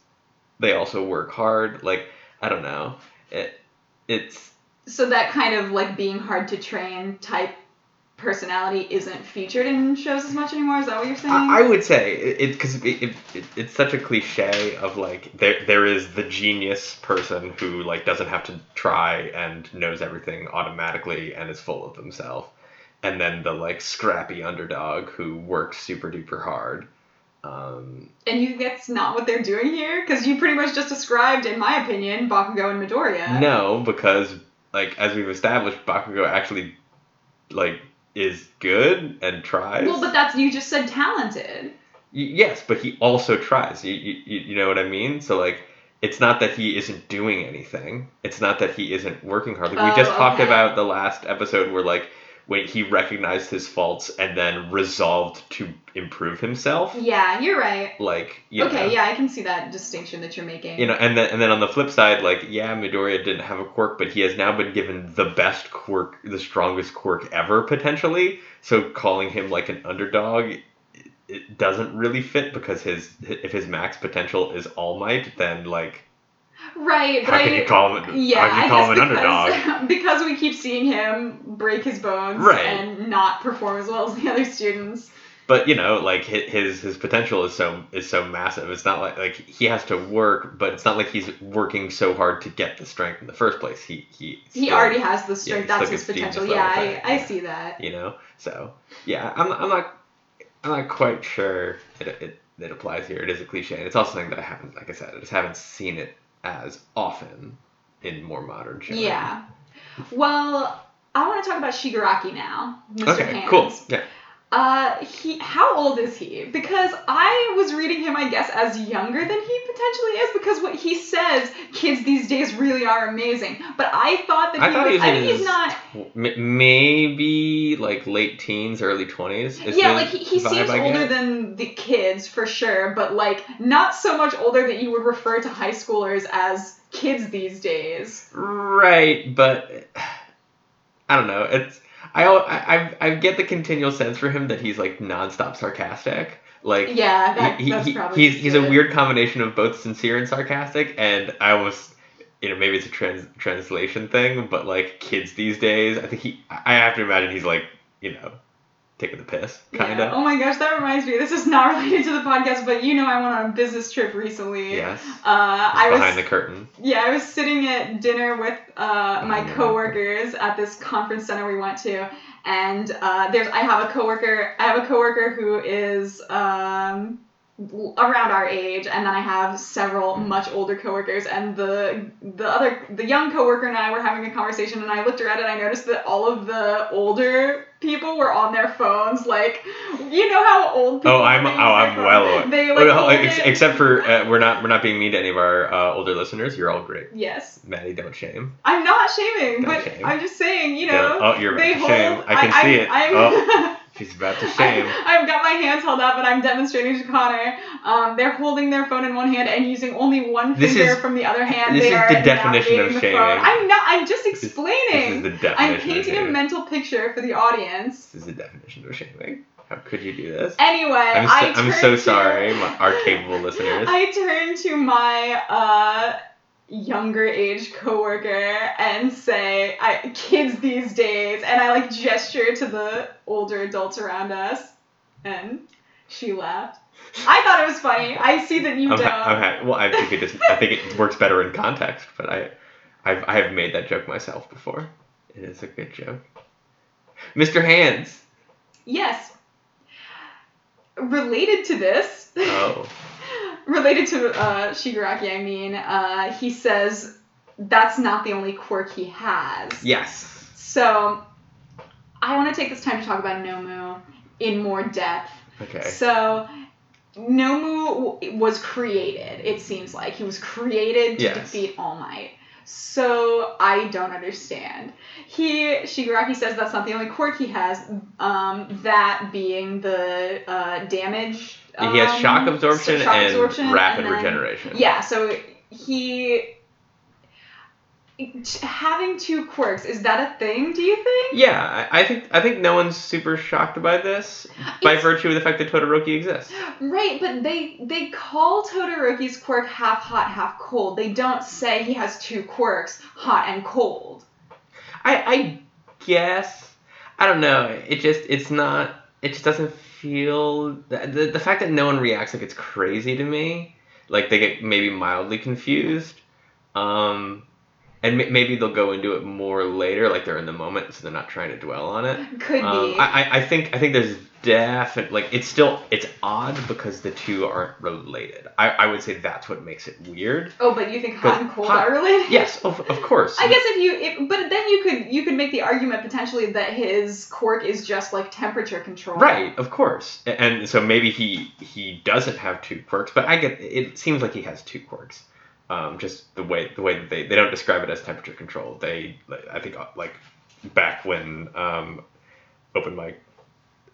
they also work hard. Like I don't know, it it's So that kind of like being hard to train type personality isn't featured in shows as much anymore. Is that what you're saying? I, I would say it because it, it, it, it's such a cliche of like there there is the genius person who like doesn't have to try and knows everything automatically and is full of themselves, and then the like scrappy underdog who works super duper hard. Um, and you think that's not what they're doing here? Because you pretty much just described, in my opinion, Bakugo and Midoriya. no, because like as we've established, Bakugo actually like is good and tries. Well, but that's you just said talented. Yes, but he also tries. You, you, you know what I mean? So like, it's not that he isn't doing anything. It's not that he isn't working hard. Like we just Oh, talked okay. about the last episode where like when he recognized his faults and then resolved to improve himself. Yeah, you're right. Like you okay, know, yeah, I can see that distinction that you're making. you know, and then and then on the flip side, like yeah, Midoriya didn't have a quirk, but he has now been given the best quirk, the strongest quirk ever potentially. So calling him like an underdog, it doesn't really fit because his if his max potential is All Might, then like right, but how can I, you call him? Yeah, how can you I call him an underdog? because, because we keep seeing him break his bones Right. and not perform as well as the other students. But you know, like his his potential is so is so massive. It's not like like he has to work, but it's not like he's working so hard to get the strength in the first place. He he He still- already has the strength. he's That's his potential. Yeah, I, I see that. you know. So yeah, I'm I'm not I'm not quite sure it it, it applies here. It is a cliche, and it's also something that I haven't, like I said, I just haven't seen it as often in more modern shows. Yeah. Well, I want to talk about Shigaraki now. Mr. Okay. Hands. Cool. Yeah. Uh, he. How old is he? Because I was reading him, I guess, as younger than he potentially is. Because what he says, kids these days really are amazing. But I thought that I he thought was. he was I mean, he's not. m- maybe like late teens, early twenties. Yeah, like he, he seems older than the kids for sure, but like not so much older that you would refer to high schoolers as kids these days. Right, but I don't know. It's I I I I get the continual sense for him that he's like nonstop sarcastic. Like Yeah, that, he, that's he, probably. he's he's a weird combination of both sincere and sarcastic, and I was you know maybe it's a trans translation thing, but like kids these days, I think he I have to imagine he's like you know taking the piss kind Yeah. of. Oh my gosh, that reminds me. This is not related to the podcast, but you know, I went on a business trip recently. Yes. Uh, I behind was the curtain. yeah, I was sitting at dinner with uh, my Oh. coworkers at this conference center we went to, and uh, there's I have a coworker. I have a coworker who is um, around our age, and then I have several much older coworkers. And the the other the young coworker and I were having a conversation, and I looked around and I noticed that all of the older people were on their phones, like you know how old people. Oh, I'm oh I'm phone. well aware. They like Oh, hold ex- except for uh, we're not we're not being mean to any of our uh, older listeners. You're all great. yes, Maddie, don't shame. I'm not shaming, Don't but shame. I'm just saying, you Don't- know. oh, you're they to hold, shame. I can see it. I'm, Oh. She's about to shame. I, have got my hands held up and I'm demonstrating to Connor. Um, they're holding their phone in one hand and using only one This finger is- from the other hand. this they is are the definition of the shaming. phone. I'm not. I'm just This explaining. This is the definition. I'm of painting a mental picture for the audience. This is the definition of shaming. How could you do this? Anyway, I'm so, I I'm so to- sorry, my, our capable listeners. I turn to my uh, younger age coworker and say, I, "Kids these days," and I like gesture to the older adults around us, and she laughed. I thought it was funny. I see that you I'm don't. I'm well, I think it just I think it works better in context, but I, I've I have made that joke myself before. It is a good joke. Mr. Hands. Yes. Related to this. Oh. related to uh, Shigaraki, I mean, uh, he says that's not the only quirk he has. Yes. So, I want to take this time to talk about Nomu in more depth. Okay. So, Nomu w- was created, it seems like. He was created to Yes. defeat All Might. So, I don't understand. He, Shigaraki says that's not the only quirk he has, um, that being the uh, damage. he has shock um, absorption shock and absorption, rapid and then- regeneration. yeah, so he having two quirks is that a thing? Do you think? Yeah, I think I think no one's super shocked by this by It's- virtue of the fact that Todoroki exists. Right, but they they call Todoroki's quirk half hot, half cold. They don't say he has two quirks, hot and cold. I I guess I don't know. It just it's not. It just doesn't feel the, the the fact that no one reacts like it's crazy to me. Like they get maybe mildly confused. Um, and m- maybe they'll go into it more later, like they're in the moment, so they're not trying to dwell on it. Could Um, be. I, I- think I think there's definite like it's still it's odd because the two aren't related. I, I would say that's what makes it weird. oh, but you think hot and cold hot- are related? Yes, of, of course. I guess if you, if, but then you could you could make the argument potentially that his quirk is just like temperature control. Right, of course. And so maybe he he doesn't have two quirks, but I get it seems like he has two quirks. Um, just the way the way that they, they don't describe it as temperature control. They I think uh, like back when um, open mic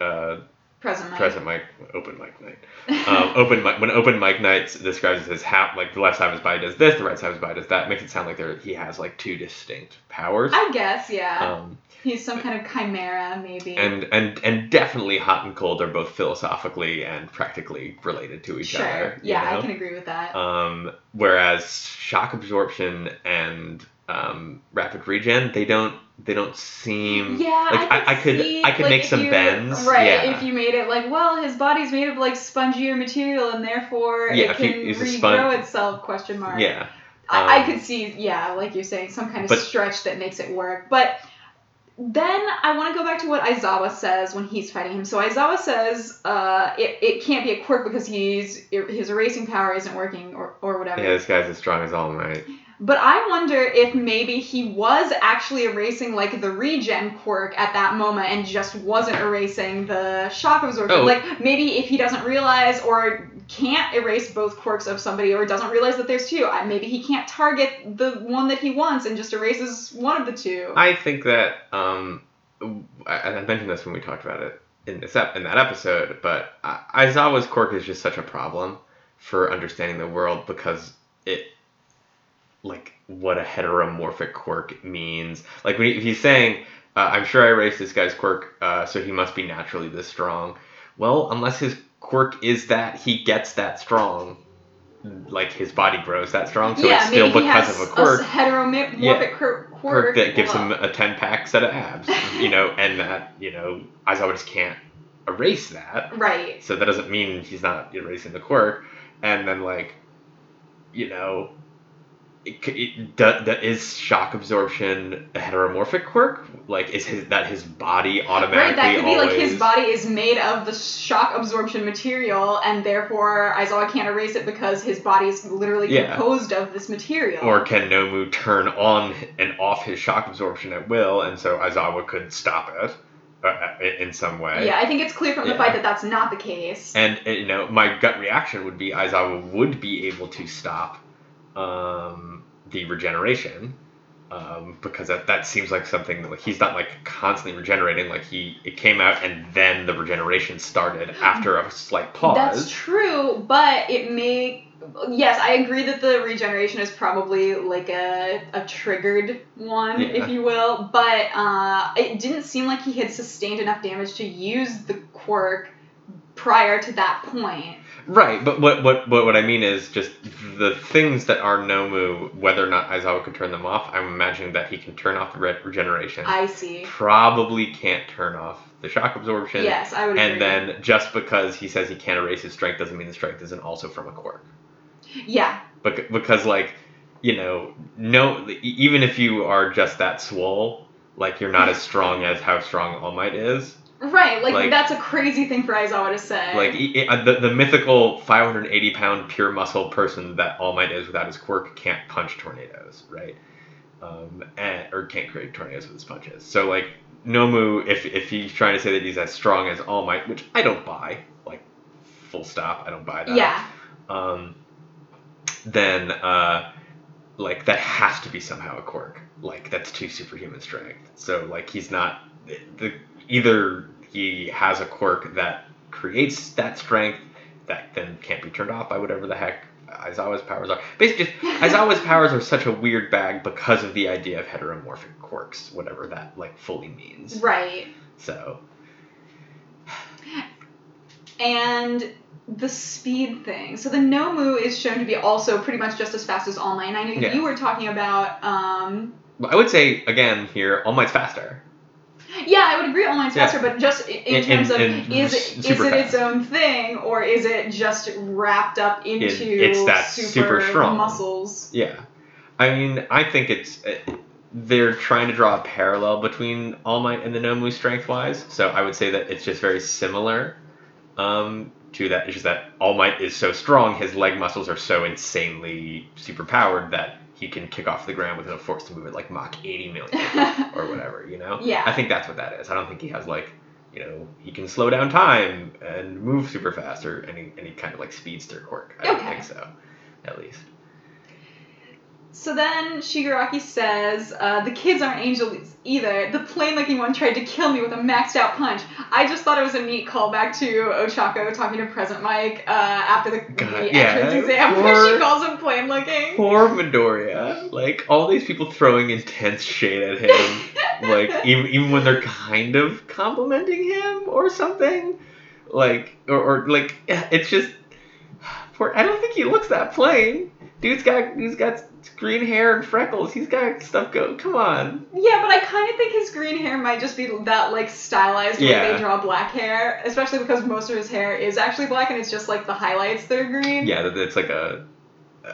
uh, Present mic. present mic open mic night um, open mic when open mic nights describes it as half like the left side of his body does this the right side of his body does that makes it sound like there he has like two distinct powers I guess yeah. um, He's some kind of chimera maybe. and and and definitely hot and cold are both philosophically and practically related to each sure. other. you yeah, I can agree with that. Um, whereas shock absorption and um, rapid regen, they don't they don't seem Yeah, like I, I could see, I could like, make some you- bends. Right, yeah. if you made it like, well, his body's made of like spongier material and therefore Yeah, it can regrow spon- itself? Question mark. yeah. I, I um, could see, yeah, like you're saying, some kind of But- stretch that makes it work. But then I want to go back to what Aizawa says when he's fighting him. So Aizawa says uh, it, it can't be a quirk because he's his erasing power isn't working or, or whatever. Yeah, this guy's as strong as All Might. But I wonder if maybe he was actually erasing like the regen quirk at that moment and just wasn't erasing the shock absorption. Oh. Like maybe if he doesn't realize or can't erase both quirks of somebody or doesn't realize that there's two, maybe he can't target the one that he wants and just erases one of the two. I think that um, I, I mentioned this when we talked about it in this ep- in that episode, but I- Aizawa's quirk is just such a problem for understanding the world because it like what a heteromorphic quirk means. Like when he, if he's saying, uh, "I'm sure I erased this guy's quirk, uh, so he must be naturally this strong." Well, unless his quirk is that he gets that strong, like his body grows that strong, so yeah, it's still because of a quirk. a heteromorphic Yeah. quirk, quirk quirk that gives well, him a 10 pack set of abs, you know, and that, you know, Aizawa just can't erase that. Right. So that doesn't mean he's not erasing the quirk. And then, like, you know, it, it, that, that is shock absorption a heteromorphic quirk? Like, is his that his body automatically Right, that could be like his body is made of the shock absorption material, and therefore Aizawa can't erase it because his body is literally Yeah. composed of this material. Or can Nomu turn on and off his shock absorption at will, and so Aizawa could stop it uh, in in some way? yeah, I think it's clear from the Yeah. fight that that's not the case. And uh, you know, my gut reaction would be Aizawa would be able to stop um, the regeneration um, because that, that seems like something that like, he's not like constantly regenerating. Like he it came out and then the regeneration started after a slight pause. That's true, but it may. Yes, I agree that the regeneration is probably like a, a triggered one, Yeah. if you will, but uh, it didn't seem like he had sustained enough damage to use the quirk prior to that point. Right, but what, what what what I mean is just the things that are Nomu, whether or not Aizawa can turn them off. I'm imagining that he can turn off the re- regeneration. I see. Probably can't turn off the shock absorption. Yes, I would agree. And then just because he says he can't erase his strength doesn't mean the strength isn't also from a quirk. Yeah, Bec- because like, you know, no, even if you are just that swole, like you're not as strong as how strong All Might is. Right. Like, Like- that's a crazy thing for Aizawa to say. Like e- uh, the, the mythical 580 pound pure muscle person that All Might is without his quirk can't punch tornadoes, right? Um, and, or can't create tornadoes with his punches. So like Nomu, if if he's trying to say that he's as strong as All Might, which I don't buy, like full stop, I don't buy that. yeah, um, then uh, like that has to be somehow a quirk. Like that's too superhuman strength. So like he's not the either he has a quirk that creates that strength that then can't be turned off by whatever the heck Aizawa's powers are. Basically, just, Aizawa's powers are such a weird bag because of the idea of heteromorphic quirks, whatever that like fully means. right. So And the speed thing. So the Nomu is shown to be also pretty much just as fast as All Might. And I know Yeah. you were talking about. Um, I would say again here, All Might's faster. Yeah, I would agree All Might's Yeah. faster, but just in, In- terms of is it is it its own thing or is it just wrapped up into it's that super strong. muscles? Yeah, I mean, I think it's uh, they're trying to draw a parallel between All Might and the Nomu strength wise. So I would say that it's just very similar um, to that. It's just that All Might is so strong, his leg muscles are so insanely superpowered that he can kick off the ground with enough force to move it like Mach 80 million or whatever. You know? Yeah. I think that's what that is. I don't think he has like. You know, he can slow down time and move super fast or any any kind of like speedster quirk. I don't think so, at least. So then Shigaraki says, uh, the kids aren't angels either. The plain looking one tried to kill me with a maxed out punch. I just thought it was a neat callback to Ochako talking to Present Mic uh, after the, God, the yeah, entrance exam where poor- she calls him plain looking. Poor Midoriya. Like all these people throwing intense shade at him. like even even when they're kind of complimenting him or something. Like or, or like it's just poor I don't think he looks that plain. Dude's got he's got green hair and freckles. He's got stuff go. Come on. Yeah, but I kind of think his green hair might just be that like stylized way Yeah. they draw black hair, especially because most of his hair is actually black and it's just like the highlights that are green. Yeah, that it's like a.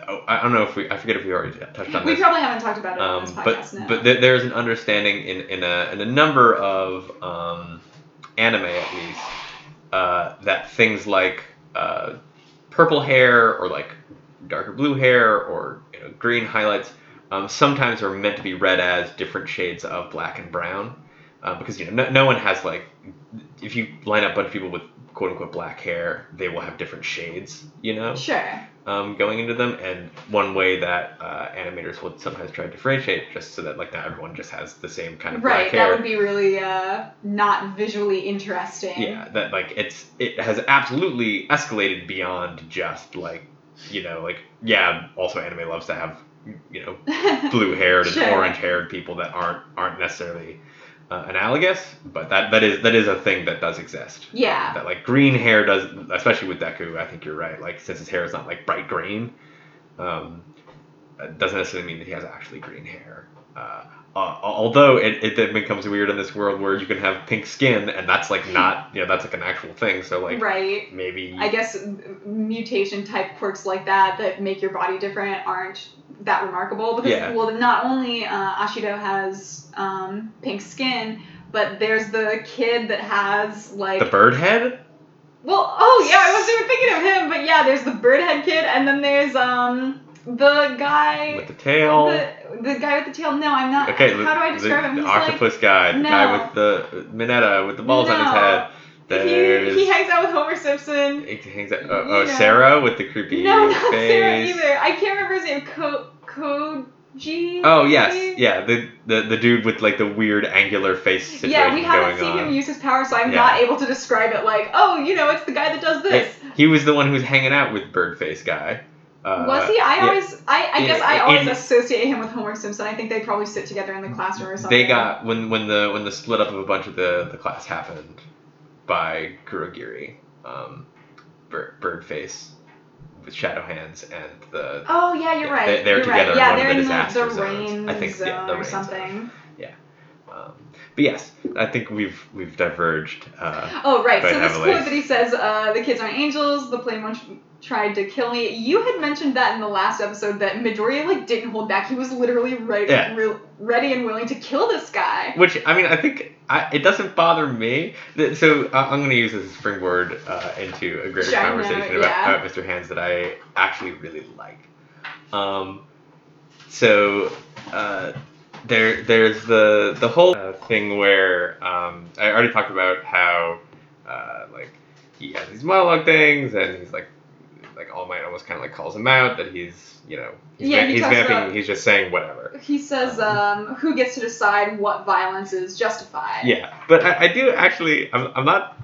oh, I don't know if we. I forget if we already touched on We this. probably haven't talked about it on um, this but now. but th- there's an understanding in, in a in a number of um, anime at least uh, that things like uh, purple hair or like darker blue hair or you know, green highlights um, sometimes are meant to be read as different shades of black and brown. Uh, because you know no, no one has like if you line up a bunch of people with quote unquote black hair, they will have different shades, you know, Sure. um, going into them. And one way that uh, animators would sometimes try to differentiate, just so that like not everyone just has the same kind of Right. black hair. That would be really uh, not visually interesting. yeah, that like it's it has absolutely escalated beyond just like you know like yeah. Also, anime loves to have you know blue haired and orange haired people that aren't aren't necessarily uh, analogous, but that that is that is a thing that does exist. Yeah. That like green hair does, especially with Deku. I think you're right. Like since his hair is not like bright green, um, doesn't necessarily mean that he has actually green hair. Uh, uh, although it, it then becomes weird in this world where you can have pink skin and that's like not you know that's like an actual thing. So like right. maybe I guess mutation type quirks like that that make your body different aren't that remarkable because Yeah. well not only uh, Ashido has um, pink skin but there's the kid that has like the bird head. well oh yeah I wasn't even thinking of him but yeah there's the bird head kid and then there's um the guy with the tail. the, the guy with the tail no I'm not okay, how do I the- describe the, him The He's like- octopus guy, the guy with the Mineta with the balls on his head. There's he, he hangs out with Homer Simpson He hangs out. Oh, oh know. Sarah with the creepy No, not face. Sarah either. I can't remember his name. Ko Koji. Oh yes, yeah, the, the the dude with like the weird angular face situation Yeah, we haven't seen on. him use his power, so I'm Yeah. not able to describe it like, oh, you know, it's the guy that does this. He was the one who was hanging out with Birdface guy. Uh, Was he? I yeah. always, I, I guess I always associate him with Homer Simpson. I think they probably sit together in the classroom or something. They got when when the when the split up of a bunch of the the class happened by Kurogiri, um, Bird, Birdface with Shadow Hands and the Oh yeah, you're Yeah, right. they- they're you're together right. in Yeah, one they're the in the, the zones. rain I think, zone yeah, the or rain zone. something. um, but yes, I think we've we've diverged. Uh, Oh right. So this heavily. quote that he says, uh, "The kids aren't angels. The plain one tried to kill me." You had mentioned that in the last episode that Midoriya like didn't hold back. He was literally ready, Yeah. re- ready and willing to kill this guy. Which I mean, I think I, it doesn't bother me. So uh, I'm going to use this springboard uh, into a greater Sure, no, conversation about, yeah. about Mr. Hands that I actually really like. Um, so uh, there, there's the the whole uh, thing where um, I already talked about how uh, like he has these monologue things and he's like like All Might almost kind of like calls him out that he's you know he's, Yeah, va- he he's vamping about- he's just saying whatever. He says, um, "Who gets to decide what violence is justified?" Yeah, but I, I do actually. I'm, I'm not.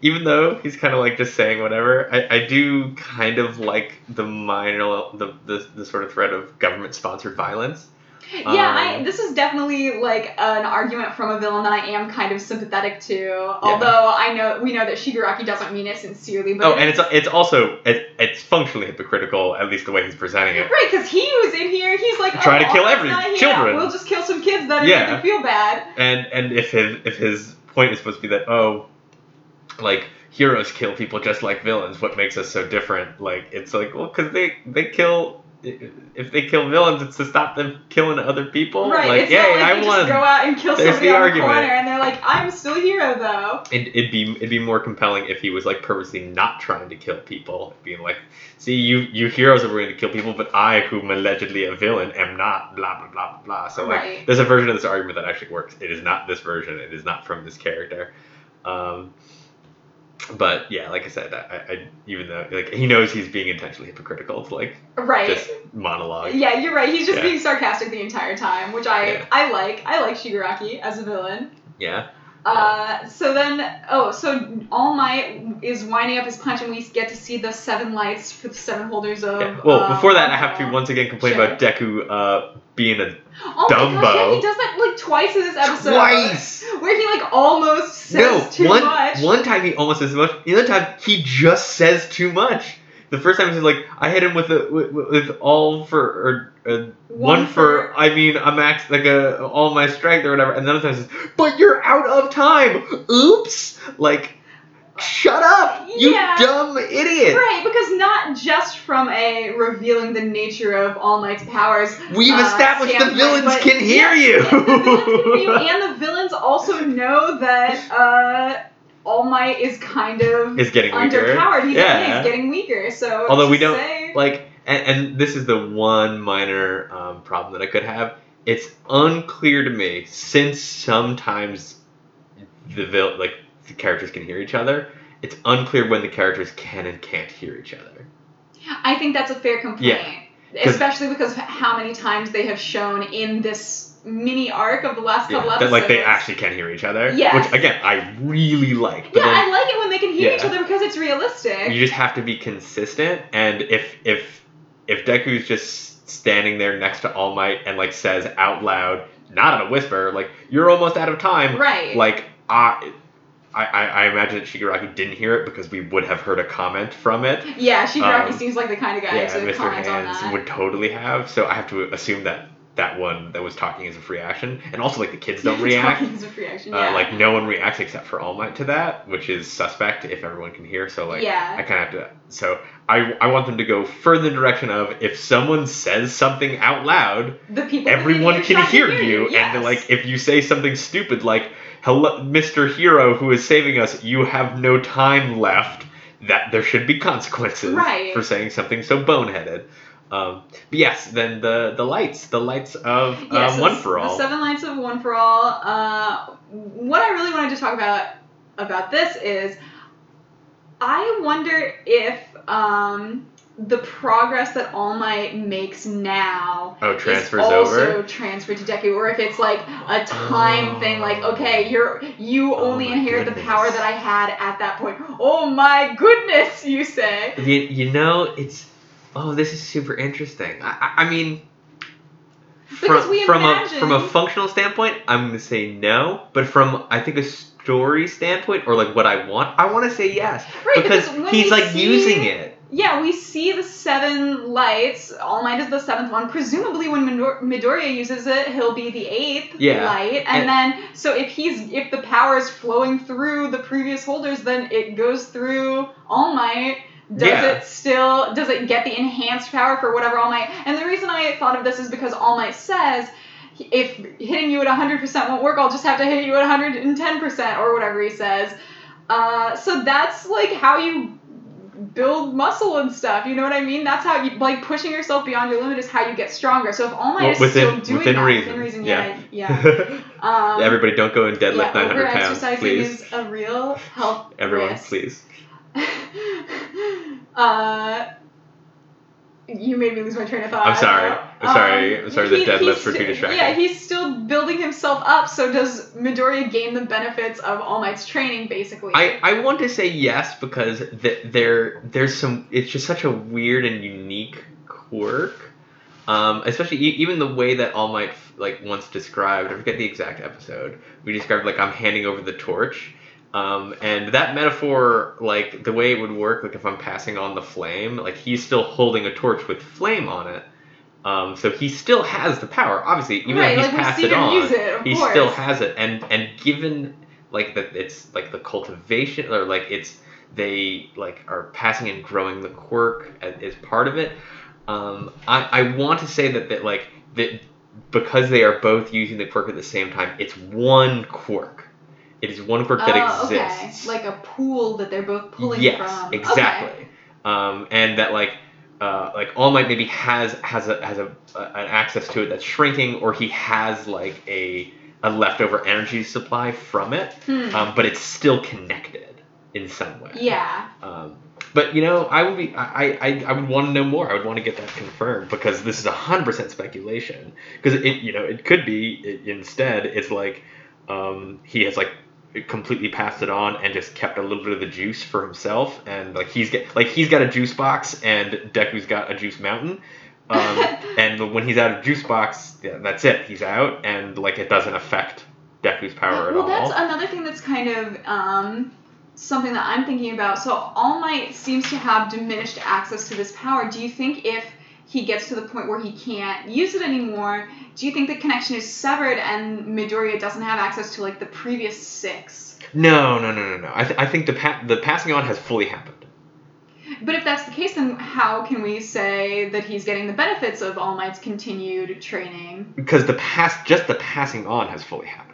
Even though he's kind of like just saying whatever, I, I do kind of like the minor the, the the sort of threat of government sponsored violence. Yeah, I, Um, this is definitely like an argument from a villain that I am kind of sympathetic to. Although I know we know that Shigaraki doesn't mean it sincerely, but Oh, and it's it's also it, it's functionally hypocritical, at least the way he's presenting it. right because he was in here. He's like, Trying oh, to kill every- children. We'll just kill some kids that Yeah. make feel bad. And and if his if his point is supposed to be that oh, like heroes kill people just like villains, what makes us so different? Like it's like well, because they they kill. If they kill villains, it's to stop them killing other people. right. Like, it's not like I they won. just go out and kill There's somebody the on argument. the corner and they're like, I'm still a hero though. It, it'd be it'd be more compelling if he was like purposely not trying to kill people, being like, "See, you you heroes are going to kill people, but I, who am allegedly a villain, am not." Blah blah blah blah blah. So like, Right. there's a version of this argument that actually works. It is not this version. It is not from this character. Um, but yeah, like I said, I, I even though like he knows he's being intentionally hypocritical to like Right. just monologue. Yeah, you're right. He's just Yeah. being sarcastic the entire time, which I Yeah. I like. I like Shigaraki as a villain. Yeah. Uh, so then, oh, so All Might is winding up his punch, and we get to see the seven lights for the seven holders of. yeah. Well, uh, before that, I have to once again complain Sure. about Deku uh, being a Oh my gosh, yeah, he does that like twice in this episode. twice. Where he like almost says no, too one much. one time he almost says too much. The other time he just says too much. The first time he's like, I hit him with a with, with all for or uh, one, for, I mean a max like a all my strength or whatever, and the other time he says, but you're out of time. Oops. Like, shut up, you Yeah. dumb idiot. Right, because not just from a revealing the nature of All Might's powers. We've uh, established the villains but- can hear yeah, you. yeah, the villains can hear you, and the villains also know that uh, All Might is kind of Is getting weaker. underpowered. He's, Yeah. he's getting weaker. So Although we don't- say, like and, and this is the one minor um, problem that I could have. It's unclear to me since sometimes the vil- like the characters can hear each other. It's unclear when the characters can and can't hear each other. I think that's a fair complaint. Yeah, Especially because of how many times they have shown in this mini arc of the last couple Yeah, episodes. that like they actually can hear each other. Yes. Which again I really like. But Yeah, then I like it when they can hear each other because it's realistic. you just have to be consistent and if if if Deku's just standing there next to All Might and like says out loud, not in a whisper, like you're almost out of time. right. Like I. I, I I imagine that Shigaraki didn't hear it because we would have heard a comment from it. yeah, Shigaraki um, seems like the kind of guy yeah, to Mr. comment on Hands that. would totally have. So I have to assume that that one that was talking is a free action, and also like the kids don't react. Talking is a free action, Uh, like no one reacts except for All Might to that, which is suspect if everyone can hear. So like yeah. I kind of have to. So I I want them to go further in the direction of if someone says something out loud, The people everyone can earshot hear you, yes. and like if you say something stupid like "Hello, Mr. Hero, who is saving us, you have no time left." That there should be consequences Right. for saying something so boneheaded. Um, but yes, then the the lights, the lights of Yeah, um, so One for All. The seven lights of one for all. Uh, what I really wanted to talk about about this is, I wonder if um, the progress that All Might makes now oh, is also over. transferred to Deku, or if it's like a time Oh. thing, like okay, you're you Oh only inherit the power that I had at that point. Oh my goodness, you say? You, you know, it's oh, this is super interesting. I, I, I mean, Because from from a from a functional standpoint, I'm gonna say no. But from I think a story standpoint, or like what I want, I want to say yes Right, because, because he's like see- using it. Yeah, we see the seven lights. All Might is the seventh one. Presumably, when Midor- Midoriya uses it, he'll be the eighth Yeah. light. And, And- then, so if he's if the power is flowing through the previous holders, then it goes through All Might. Does Yeah. it still? Does it get the enhanced power for whatever All Might? And the reason I thought of this is because All Might says. If hitting you at 100% won't work, I'll just have to hit you at 110% or whatever he says. Uh, so that's like how you build muscle and stuff. You know what I mean? That's how you like pushing yourself beyond your limit is how you get stronger. So if All Might Well, is within- still doing within that reason, within reason, yeah. yeah, yeah. Um, Everybody, don't go and deadlift yeah, 900 pounds, please. is a real health Everyone, risk. please. uh, you made me lose my train of thought. I'm sorry. I'm sorry. Um, I'm sorry. The he- deadlifts were too distracting. Yeah, he's still building himself up. So does Midoriya gain the benefits of All Might's training, basically? I, I want to say yes because th- there there's some it's just such a weird and unique quirk, um, especially e- even the way that All Might like once described. I forget the exact episode. We described like I'm handing over the torch, um, and that metaphor like the way it would work like if I'm passing on the flame, like he's still holding a torch with flame on it. Um, so he still has the power, obviously, even right, though he's like passed it on it, he course. still has it and and given like that it's like the cultivation or like it's they like are passing and growing the quirk as, as part of it um i i want to say that that like that because they are both using the quirk at the same time it's one quirk it is one quirk that Oh, exists Okay. Like a pool that they're both pulling yes from. Okay. exactly um and that like uh, like All Might maybe has has a has a, a an access to it that's shrinking, or he has like a a leftover energy supply from it, Hmm. um, but it's still connected in some way. yeah. Um, but you know, I would be I, I I would want to know more. I would want to get that confirmed because this is hundred percent speculation. Because it you know it could be it, instead it's like um, he has like completely passed it on and just kept a little bit of the juice for himself and like he's get like he's got a juice box and Deku's got a juice mountain. Um, and when he's out of juice box, yeah, that's it. He's out, and like it doesn't affect Deku's power at all. well, that's another thing that's kind of um, something that I'm thinking about. So All Might seems to have diminished access to this power. Do you think if he gets to the point where he can't use it anymore, do you think the connection is severed and Midoriya doesn't have access to like the previous six? No, no, no, no, no. I, th- I think the pa- the passing on has fully happened. But if that's the case, then how can we say that he's getting the benefits of All Might's continued training? because the pass just the passing on has fully happened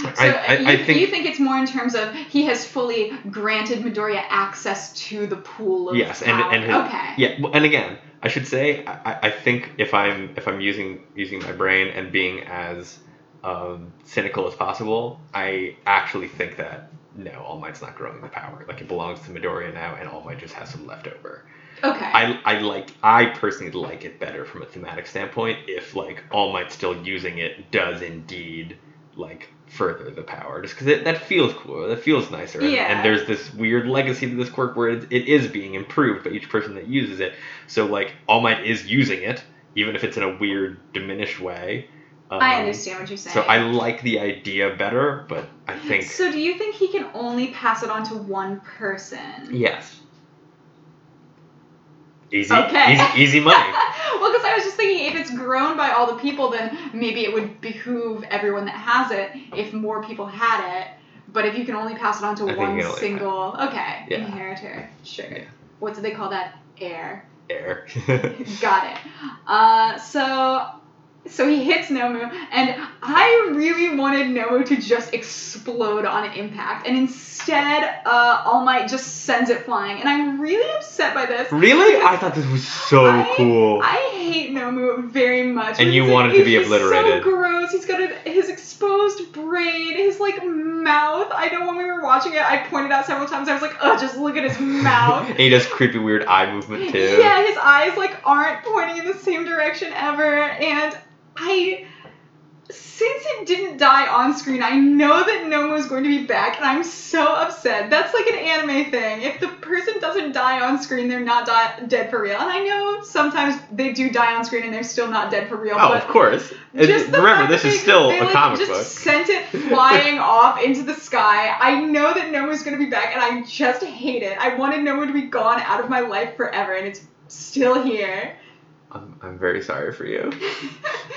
So I- I- you, I think- you think it's more in terms of he has fully granted Midoriya access to the pool of Yes, and power. and his, okay. yeah, and again, I should say, I, I- think if I'm if I'm using using my brain and being as um, cynical as possible, I actually think that no, All Might's not growing the power. Like it belongs to Midoriya now, and All Might just has some leftover. Okay. I, I like I personally like it better from a thematic standpoint if like All Might still using it does indeed like further the power just because that feels cool that feels nicer and, Yeah. and there's this weird legacy to this quirk where it, it is being improved by each person that uses it so like All Might is using it even if it's in a weird diminished way um, I understand what you're saying. so I like the idea better but I think So do you think he can only pass it on to one person? yes easy Okay. easy, easy money well, because I was just thinking, if it's grown by all the people, then maybe it would behoove everyone that has it if more people had it. But if you can only pass it on to I one single, okay, Yeah. inheritor, sure. Yeah. What do they call that? Heir. air Got it. Uh, so, so he hits Nomu, and I really wanted Nomu to just explode on impact, and instead, uh, All Might just sends it flying, and I'm really upset by this. Really? I thought this was so I- cool. I hate Nomu very much. And you because want it to be he's obliterated. so gross. He's got a, his exposed brain, his like mouth. I know when we were watching it, I pointed out several times. I was like, oh, just look at his mouth. and he does creepy, weird eye movement too. Yeah, his eyes like aren't pointing in the same direction ever, and I. Since it didn't die on screen, I know that Nomu's going to be back, and I'm so upset. That's like an anime thing. If the person doesn't die on screen, they're not di- dead for real. And I know sometimes they do die on screen and they're still not dead for real. Oh, of course. Just the remember, this is they- still they, a like, comic just book. sent it flying off into the sky. I know that Nomu's gonna be back, and I just hate it. I wanted Nomu to be gone out of my life forever, and it's still here. I'm, I'm very sorry for you.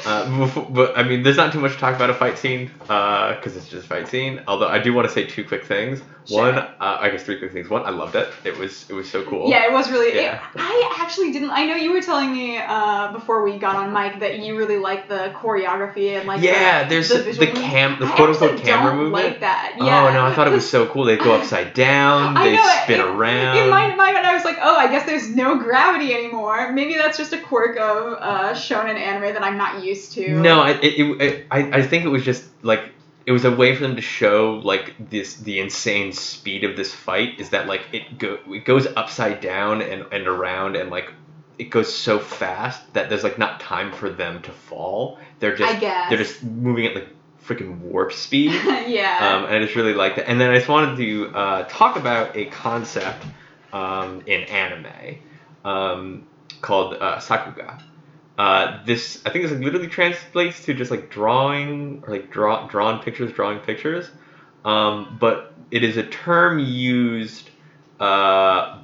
Uh, befo- but I mean, there's not too much to talk about a fight scene because it's just a fight scene. Although I do want to say two quick things. Sure. One, uh, I guess three quick things. One, I loved it. It was it was so cool. Yeah, it was really. it- Yeah. I actually didn't. I know you were telling me uh, before we got on mic that you really like the choreography and like. yeah, the, there's the, the, cam, the I quote unquote camera don't movement. Like that. Yeah. Oh no, I thought it was so cool. They go upside down, I they know, spin it- around. In my mind, I was like, oh, I guess there's no gravity anymore. Maybe that's just a quirk of uh, shonen anime that I'm not used to. No, I, it, it, I, I think it was just like it was a way for them to show like this the insane speed of this fight is that like it go it goes upside down and, and around and like it goes so fast that there's like not time for them to fall. They're just I guess. they're just moving at like freaking warp speed. yeah. Um, and I just really liked it. And then I just wanted to uh, talk about a concept um, in anime um, called uh, sakuga. Uh, this I think this literally translates to just like drawing or like draw drawn pictures, drawing pictures. Um, but it is a term used uh,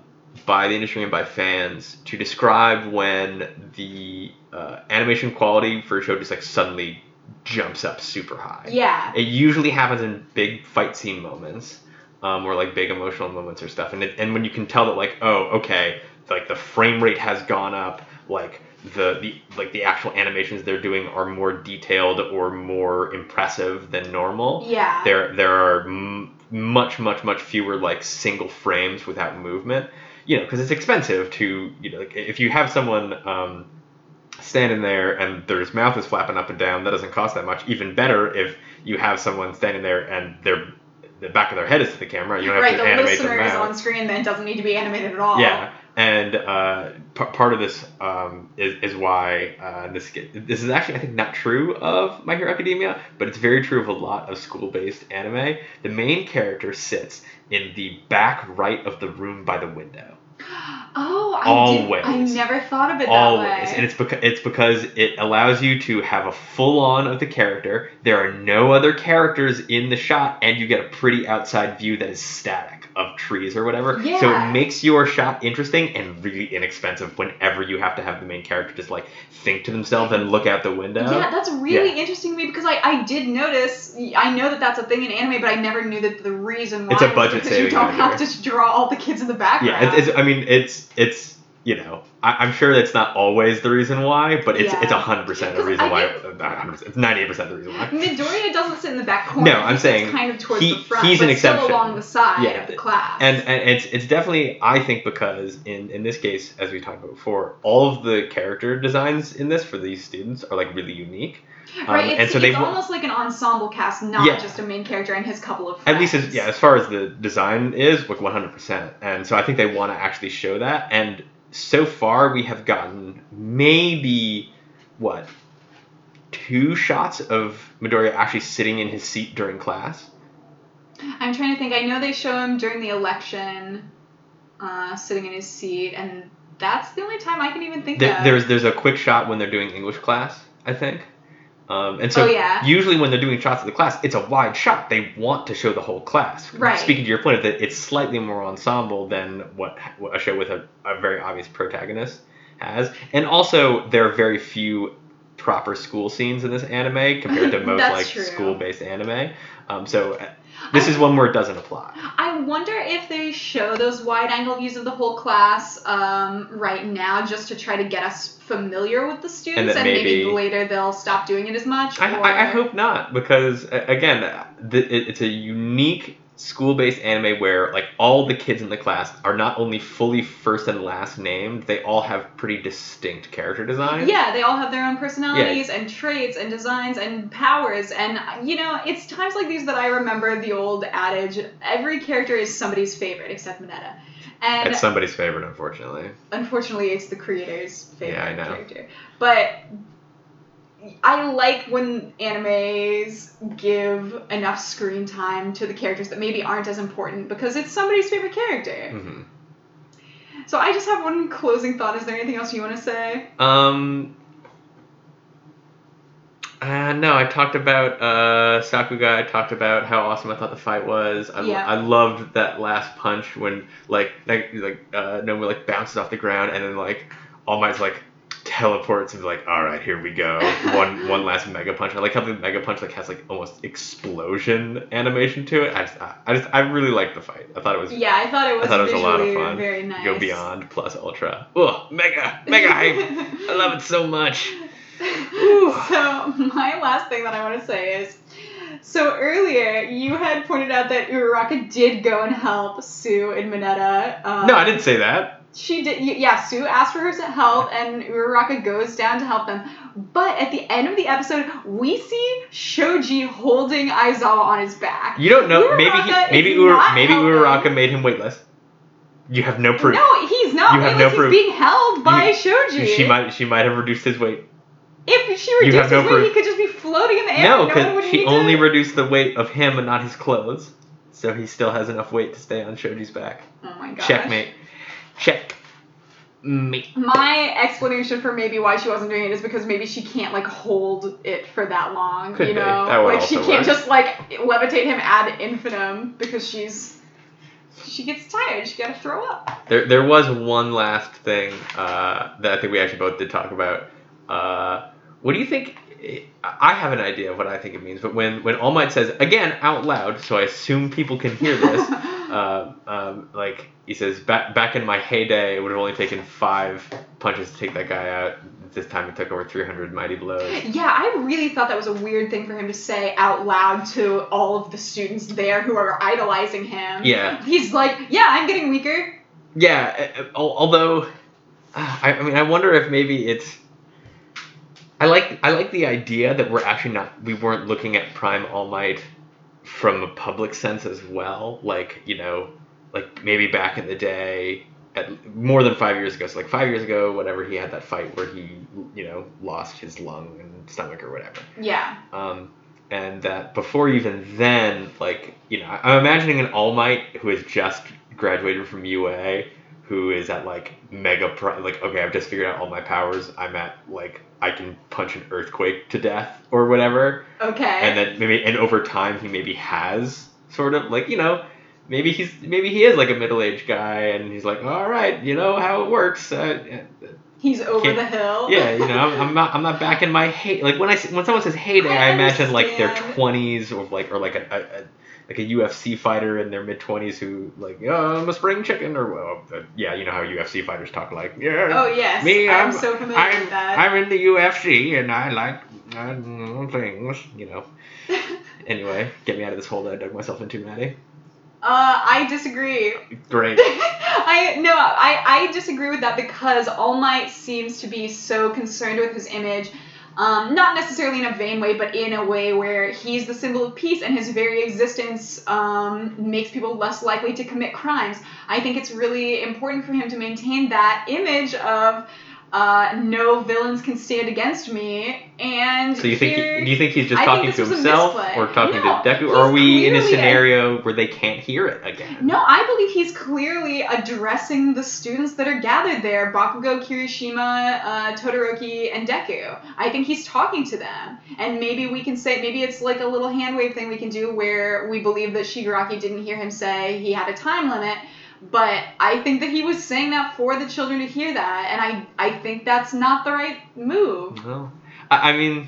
by the industry and by fans to describe when the uh, animation quality for a show just like suddenly jumps up super high. yeah. It usually happens in big fight scene moments, um, or like big emotional moments or stuff. And it, and when you can tell that like, oh, okay, like the frame rate has gone up, like the the like the actual animations they're doing are more detailed or more impressive than normal. Yeah. There there are m- much much much fewer like single frames without movement. You know, because it's expensive to you know like if you have someone. Um, standing there and their mouth is flapping up and down, that doesn't cost that much. Even better if you have someone standing there and their the back of their head is to the camera. You don't have right, to the animate their listener is on screen, then it doesn't need to be animated at all. Yeah, and uh, p- part of this um, is, is why uh, this this is actually I think not true of My Hero Academia, but it's very true of a lot of school-based anime. The main character sits in the back right of the room by the window. Oh, I Always. Did, I never thought of it that Always, way. and it's because it's because it allows you to have a full on of the character. There are no other characters in the shot, and you get a pretty outside view that is static of trees or whatever. So it makes your shot interesting and really inexpensive whenever you have to have the main character just like think to themselves and look out the window. Yeah, that's really interesting to me because I, I did notice I know that that's a thing in anime, but I never knew that the reason why It's a budget because you don't have to draw all the kids in the background. Yeah, it's, it's, I mean, it's it's you know, I, I'm sure that's not always the reason why, but it's Yeah. it's hundred percent the reason I why. percent. It's ninety eight percent the reason why. Midoriya doesn't sit in the back corner. No, I'm saying kind of towards he- the front, he's an still exception. along the side Yeah. of the class. And and it's it's definitely I think because in in this case, as we talked about before, all of the character designs in this for these students are like really unique. right, um, it's, and so it's almost like an ensemble cast, not Yeah. just a main character and his couple of friends. At least as yeah, as far as the design is, like one hundred percent. And so I think they want to actually show that. And so far we have gotten maybe what two shots of Midoriya actually sitting in his seat during class. I'm trying to think. I know they show him during the election, uh, sitting in his seat, and that's the only time I can even think There, of. there's there's a quick shot when they're doing English class, I think. Um, and so Oh, yeah. usually when they're doing shots of the class, it's a wide shot. They want to show the whole class. Right. Speaking to your point, that it's slightly more ensemble than what, what a show with a, a very obvious protagonist has, and also there are very few proper school scenes in this anime compared to most like true. school-based anime. Um, so uh, this is one where it doesn't apply. I wonder if they show those wide angle views of the whole class um, right now just to try to get us familiar with the students, then and, maybe, maybe- later they'll stop doing it as much. I, or... I, I hope not because uh, again, uh, th- it, it's a unique school-based anime where like all the kids in the class are not only fully first and last named, they all have pretty distinct character designs. Yeah, they all have their own personalities and traits and designs and powers. And, you know, it's times like these that I remember the old adage every character is somebody's favorite except Mineta. And It's somebody's favorite, unfortunately. unfortunately, it's the creator's favorite Yeah, I know. character. But I like when animes give enough screen time to the characters that maybe aren't as important because it's somebody's favorite character. hmm So I just have one closing thought. Is there anything else you want to say? Um. Uh, no, I talked about uh, Sakuga. I talked about how awesome I thought the fight was. I, Yeah. I loved that last punch when like like like uh, Nomu like bounces off the ground and then like All Might's like teleports and be like, all right, here we go. One one last mega punch. I like how the mega punch like has like almost explosion animation to it. I just I just I really liked the fight. I thought it was Yeah, I thought it was, I thought it was a lot of fun. very nice. go beyond plus ultra. Ugh, mega mega hype. I love it so much. so my last thing that I want to say is, so earlier you had pointed out that Uraraka did go and help Tsu and Mineta. Um, No, I didn't say that. She did. Yeah, Tsu asked for her help, and Uraraka goes down to help them. But at the end of the episode, we see Shoji holding Aizawa on his back. You don't know. Maybe he, maybe is Ur, not maybe. Uraraka made him weightless. You have no proof. No, he's not. You have no proof. He's being held by You- Shoji. She might she might have reduced his weight. If she reduced have no his weight, he could just be floating in the air. No, because she only To... reduced the weight of him and not his clothes. So he still has enough weight to stay on Shoji's back. oh my gosh. Checkmate. Check. Mate. My explanation for maybe why she wasn't doing it is because maybe she can't like hold it for that long. Could you be. know, That would like she can't work. just like levitate him ad infinitum because she's she gets tired. She gotta throw up. There, there was one last thing uh, that I think we actually both did talk about. Uh, what do you think? I have an idea of what I think it means, but when when All Might says again out loud, so I assume people can hear this. uh, um, like he says, back back in my heyday, it would have only taken five punches to take that guy out. This time it took over 300 mighty blows. Yeah, I really thought that was a weird thing for him to say out loud to all of the students there who are idolizing him. Yeah, He's like, yeah, I'm getting weaker. yeah. al- Although, uh, I mean, I wonder if maybe it's. I like I like the idea that we're actually not we weren't looking at Prime All Might from a public sense as well. Like you know, like maybe back in the day, at more than five years ago. So like five years ago, whatever he had that fight where he you know lost his lung and stomach or whatever. Yeah. Um, and that before even then, like you know, I'm imagining an All Might who has just graduated from UA, who is at like mega pro, like okay, I've just figured out all my powers. I'm at like I can punch an earthquake to death or whatever, Okay. and then maybe and over time he maybe has sort of like you know. Maybe he's maybe he is like a middle aged guy, and he's like, all right, you know how it works. Uh, He's over the hill. yeah, you know, I'm, I'm not I'm not back in my hey like when I when someone says heyday, I I, imagine like their twenties or like or like a, a, like a UFC fighter in their mid twenties who like, yeah, I'm a spring chicken, or well, uh, yeah, you know how UFC fighters talk like, yeah. Oh yes, Me, I'm, I'm, so familiar I'm, with that. I'm in the UFC and I like things, you know. Anyway, get me out of this hole that I dug myself into, Maddie. Uh, I disagree. Great. I no, I, I disagree with that because All Might seems to be so concerned with his image, um, not necessarily in a vain way, but in a way where he's the symbol of peace and his very existence um, makes people less likely to commit crimes. I think it's really important for him to maintain that image of. Uh, no villains can stand against me, and So you think here- he, do you think he's just I talking to himself or talking No, to Deku, or are we in a clearly a- scenario where they can't hear it again? No, I believe he's clearly addressing the students that are gathered there Bakugo, Kirishima, uh, Todoroki, and Deku. I think he's talking to them. And maybe we can say, maybe it's like a little hand wave thing we can do where we believe that Shigaraki didn't hear him say he had a time limit. But I think that he was saying that for the children to hear that, and I, I think that's not the right move. No. I, I mean,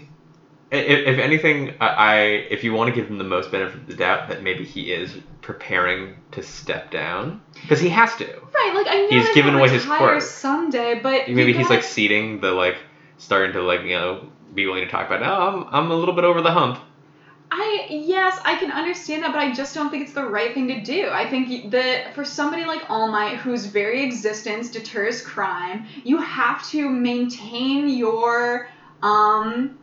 if, if anything, I, I if you want to give him the most benefit of the doubt, that maybe he is preparing to step down because he has to. Right, like I know He's given away his quirk. someday, but Maybe he's like seeding the like starting to like you know be willing to talk about. Oh, I'm I'm a little bit over the hump. I yes, I can understand that, but I just don't think it's the right thing to do. I think that for somebody like All Might, whose very existence deters crime, you have to maintain your um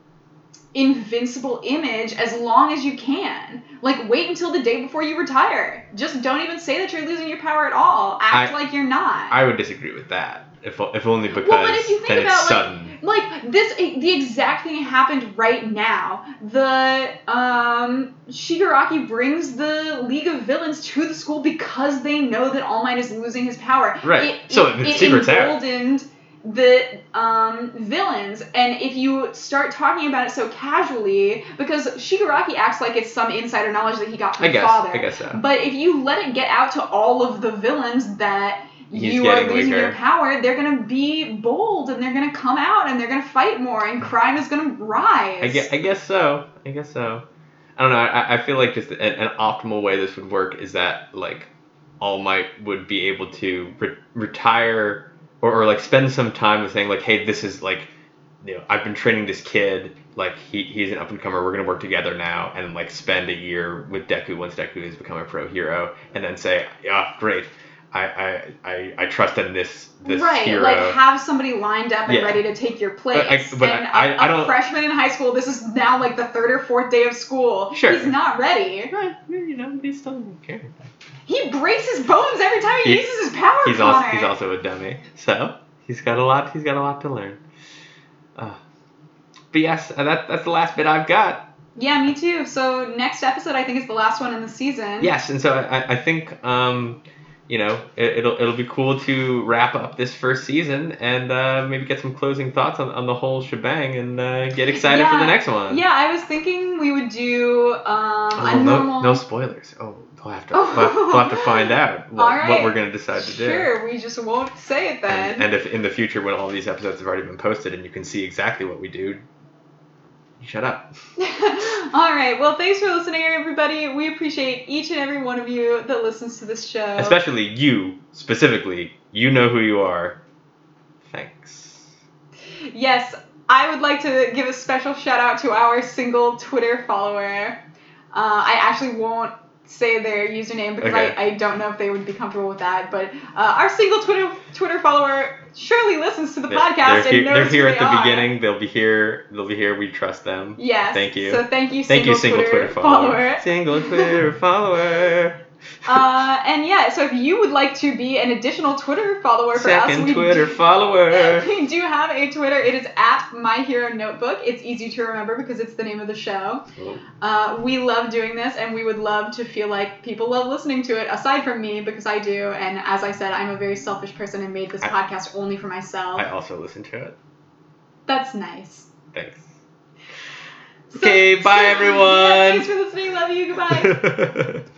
invincible image as long as you can. Like wait until the day before you retire. Just don't even say that you're losing your power at all. Act I- like you're not. I would disagree with that. If, if only because Well, if you think then it's about, like, sudden. Like this the exact thing happened right now the um shigaraki brings the league of villains to the school because they know that all might is losing his power Right. it, So it, the it secret's out. emboldened the um, villains and if you start talking about it so casually because shigaraki acts like it's some insider knowledge that he got from I his guess. father I guess so. but if you let it get out to all of the villains that He's you are losing weaker. your power, they're gonna be bold and they're gonna come out and they're gonna fight more and crime is gonna rise. I guess, I guess so. I guess so. I don't know. I, I feel like just an, an optimal way this would work is that like All Might would be able to re- retire or, or like spend some time with saying like, hey, this is like, you know, I've been training this kid. Like he, he's an up and comer. We're gonna work together now, and like spend a year with Deku once Deku has become a pro hero, and then say, yeah, great. I, I, I, I trust in this this right, hero. like have somebody lined up and Yeah. ready to take your place. I- but and I- a I don't- a freshman in high school, this is now like the third or fourth day of school. Sure. He's not ready. Right, you know, he still doesn't. He breaks his bones every time he, He- uses his power. he's also he's also a dummy. So he's got a lot. He's got a lot to learn. Uh, but yes, that that's the last bit I've got. Yeah, me too. So next episode, I think is the last one in the season. Yes, and so I, I think um, you know it, it'll it'll be cool to wrap up this first season and uh, maybe get some closing thoughts on, on the whole shebang and uh, get excited for the next one. Yeah, I was thinking we would do um, Oh, a no, normal. no spoilers. Oh, we'll have to we'll have, we'll have to find out what, right. what we're gonna decide to do. Sure, we just won't say it then. And, and if in the future, when all these episodes have already been posted and you can see exactly what we do, shut up. All right. Well, thanks for listening, everybody. We appreciate each and every one of you that listens to this show. Especially you, specifically. You know who you are. Thanks. Yes, I would like to give a special shout out to our single Twitter follower. Uh, I actually won't say their username because Okay. I, I don't know if they would be comfortable with that. But uh, our single Twitter Twitter follower surely listens to the They're- podcast they're, he- and knows they're here who at they the are. beginning. They'll be here. They'll be here. We trust them. Yes. Thank you. So thank you, Thank single, you, single Twitter, follower. Single Twitter follower. uh, and yeah, so if you would like to be an additional Twitter follower for us, Second we Twitter do, follower. we do have a Twitter. It is at My Hero Notebook. It's easy to remember because it's the name of the show. Uh, we love doing this, and we would love to feel like people love listening to it. Aside from me, because I do, and as I said, I'm a very selfish person and made this I- podcast only for myself. I also listen to it. That's nice. Thanks. So- Okay, bye, everyone. Yeah, thanks for listening. Love you. Goodbye.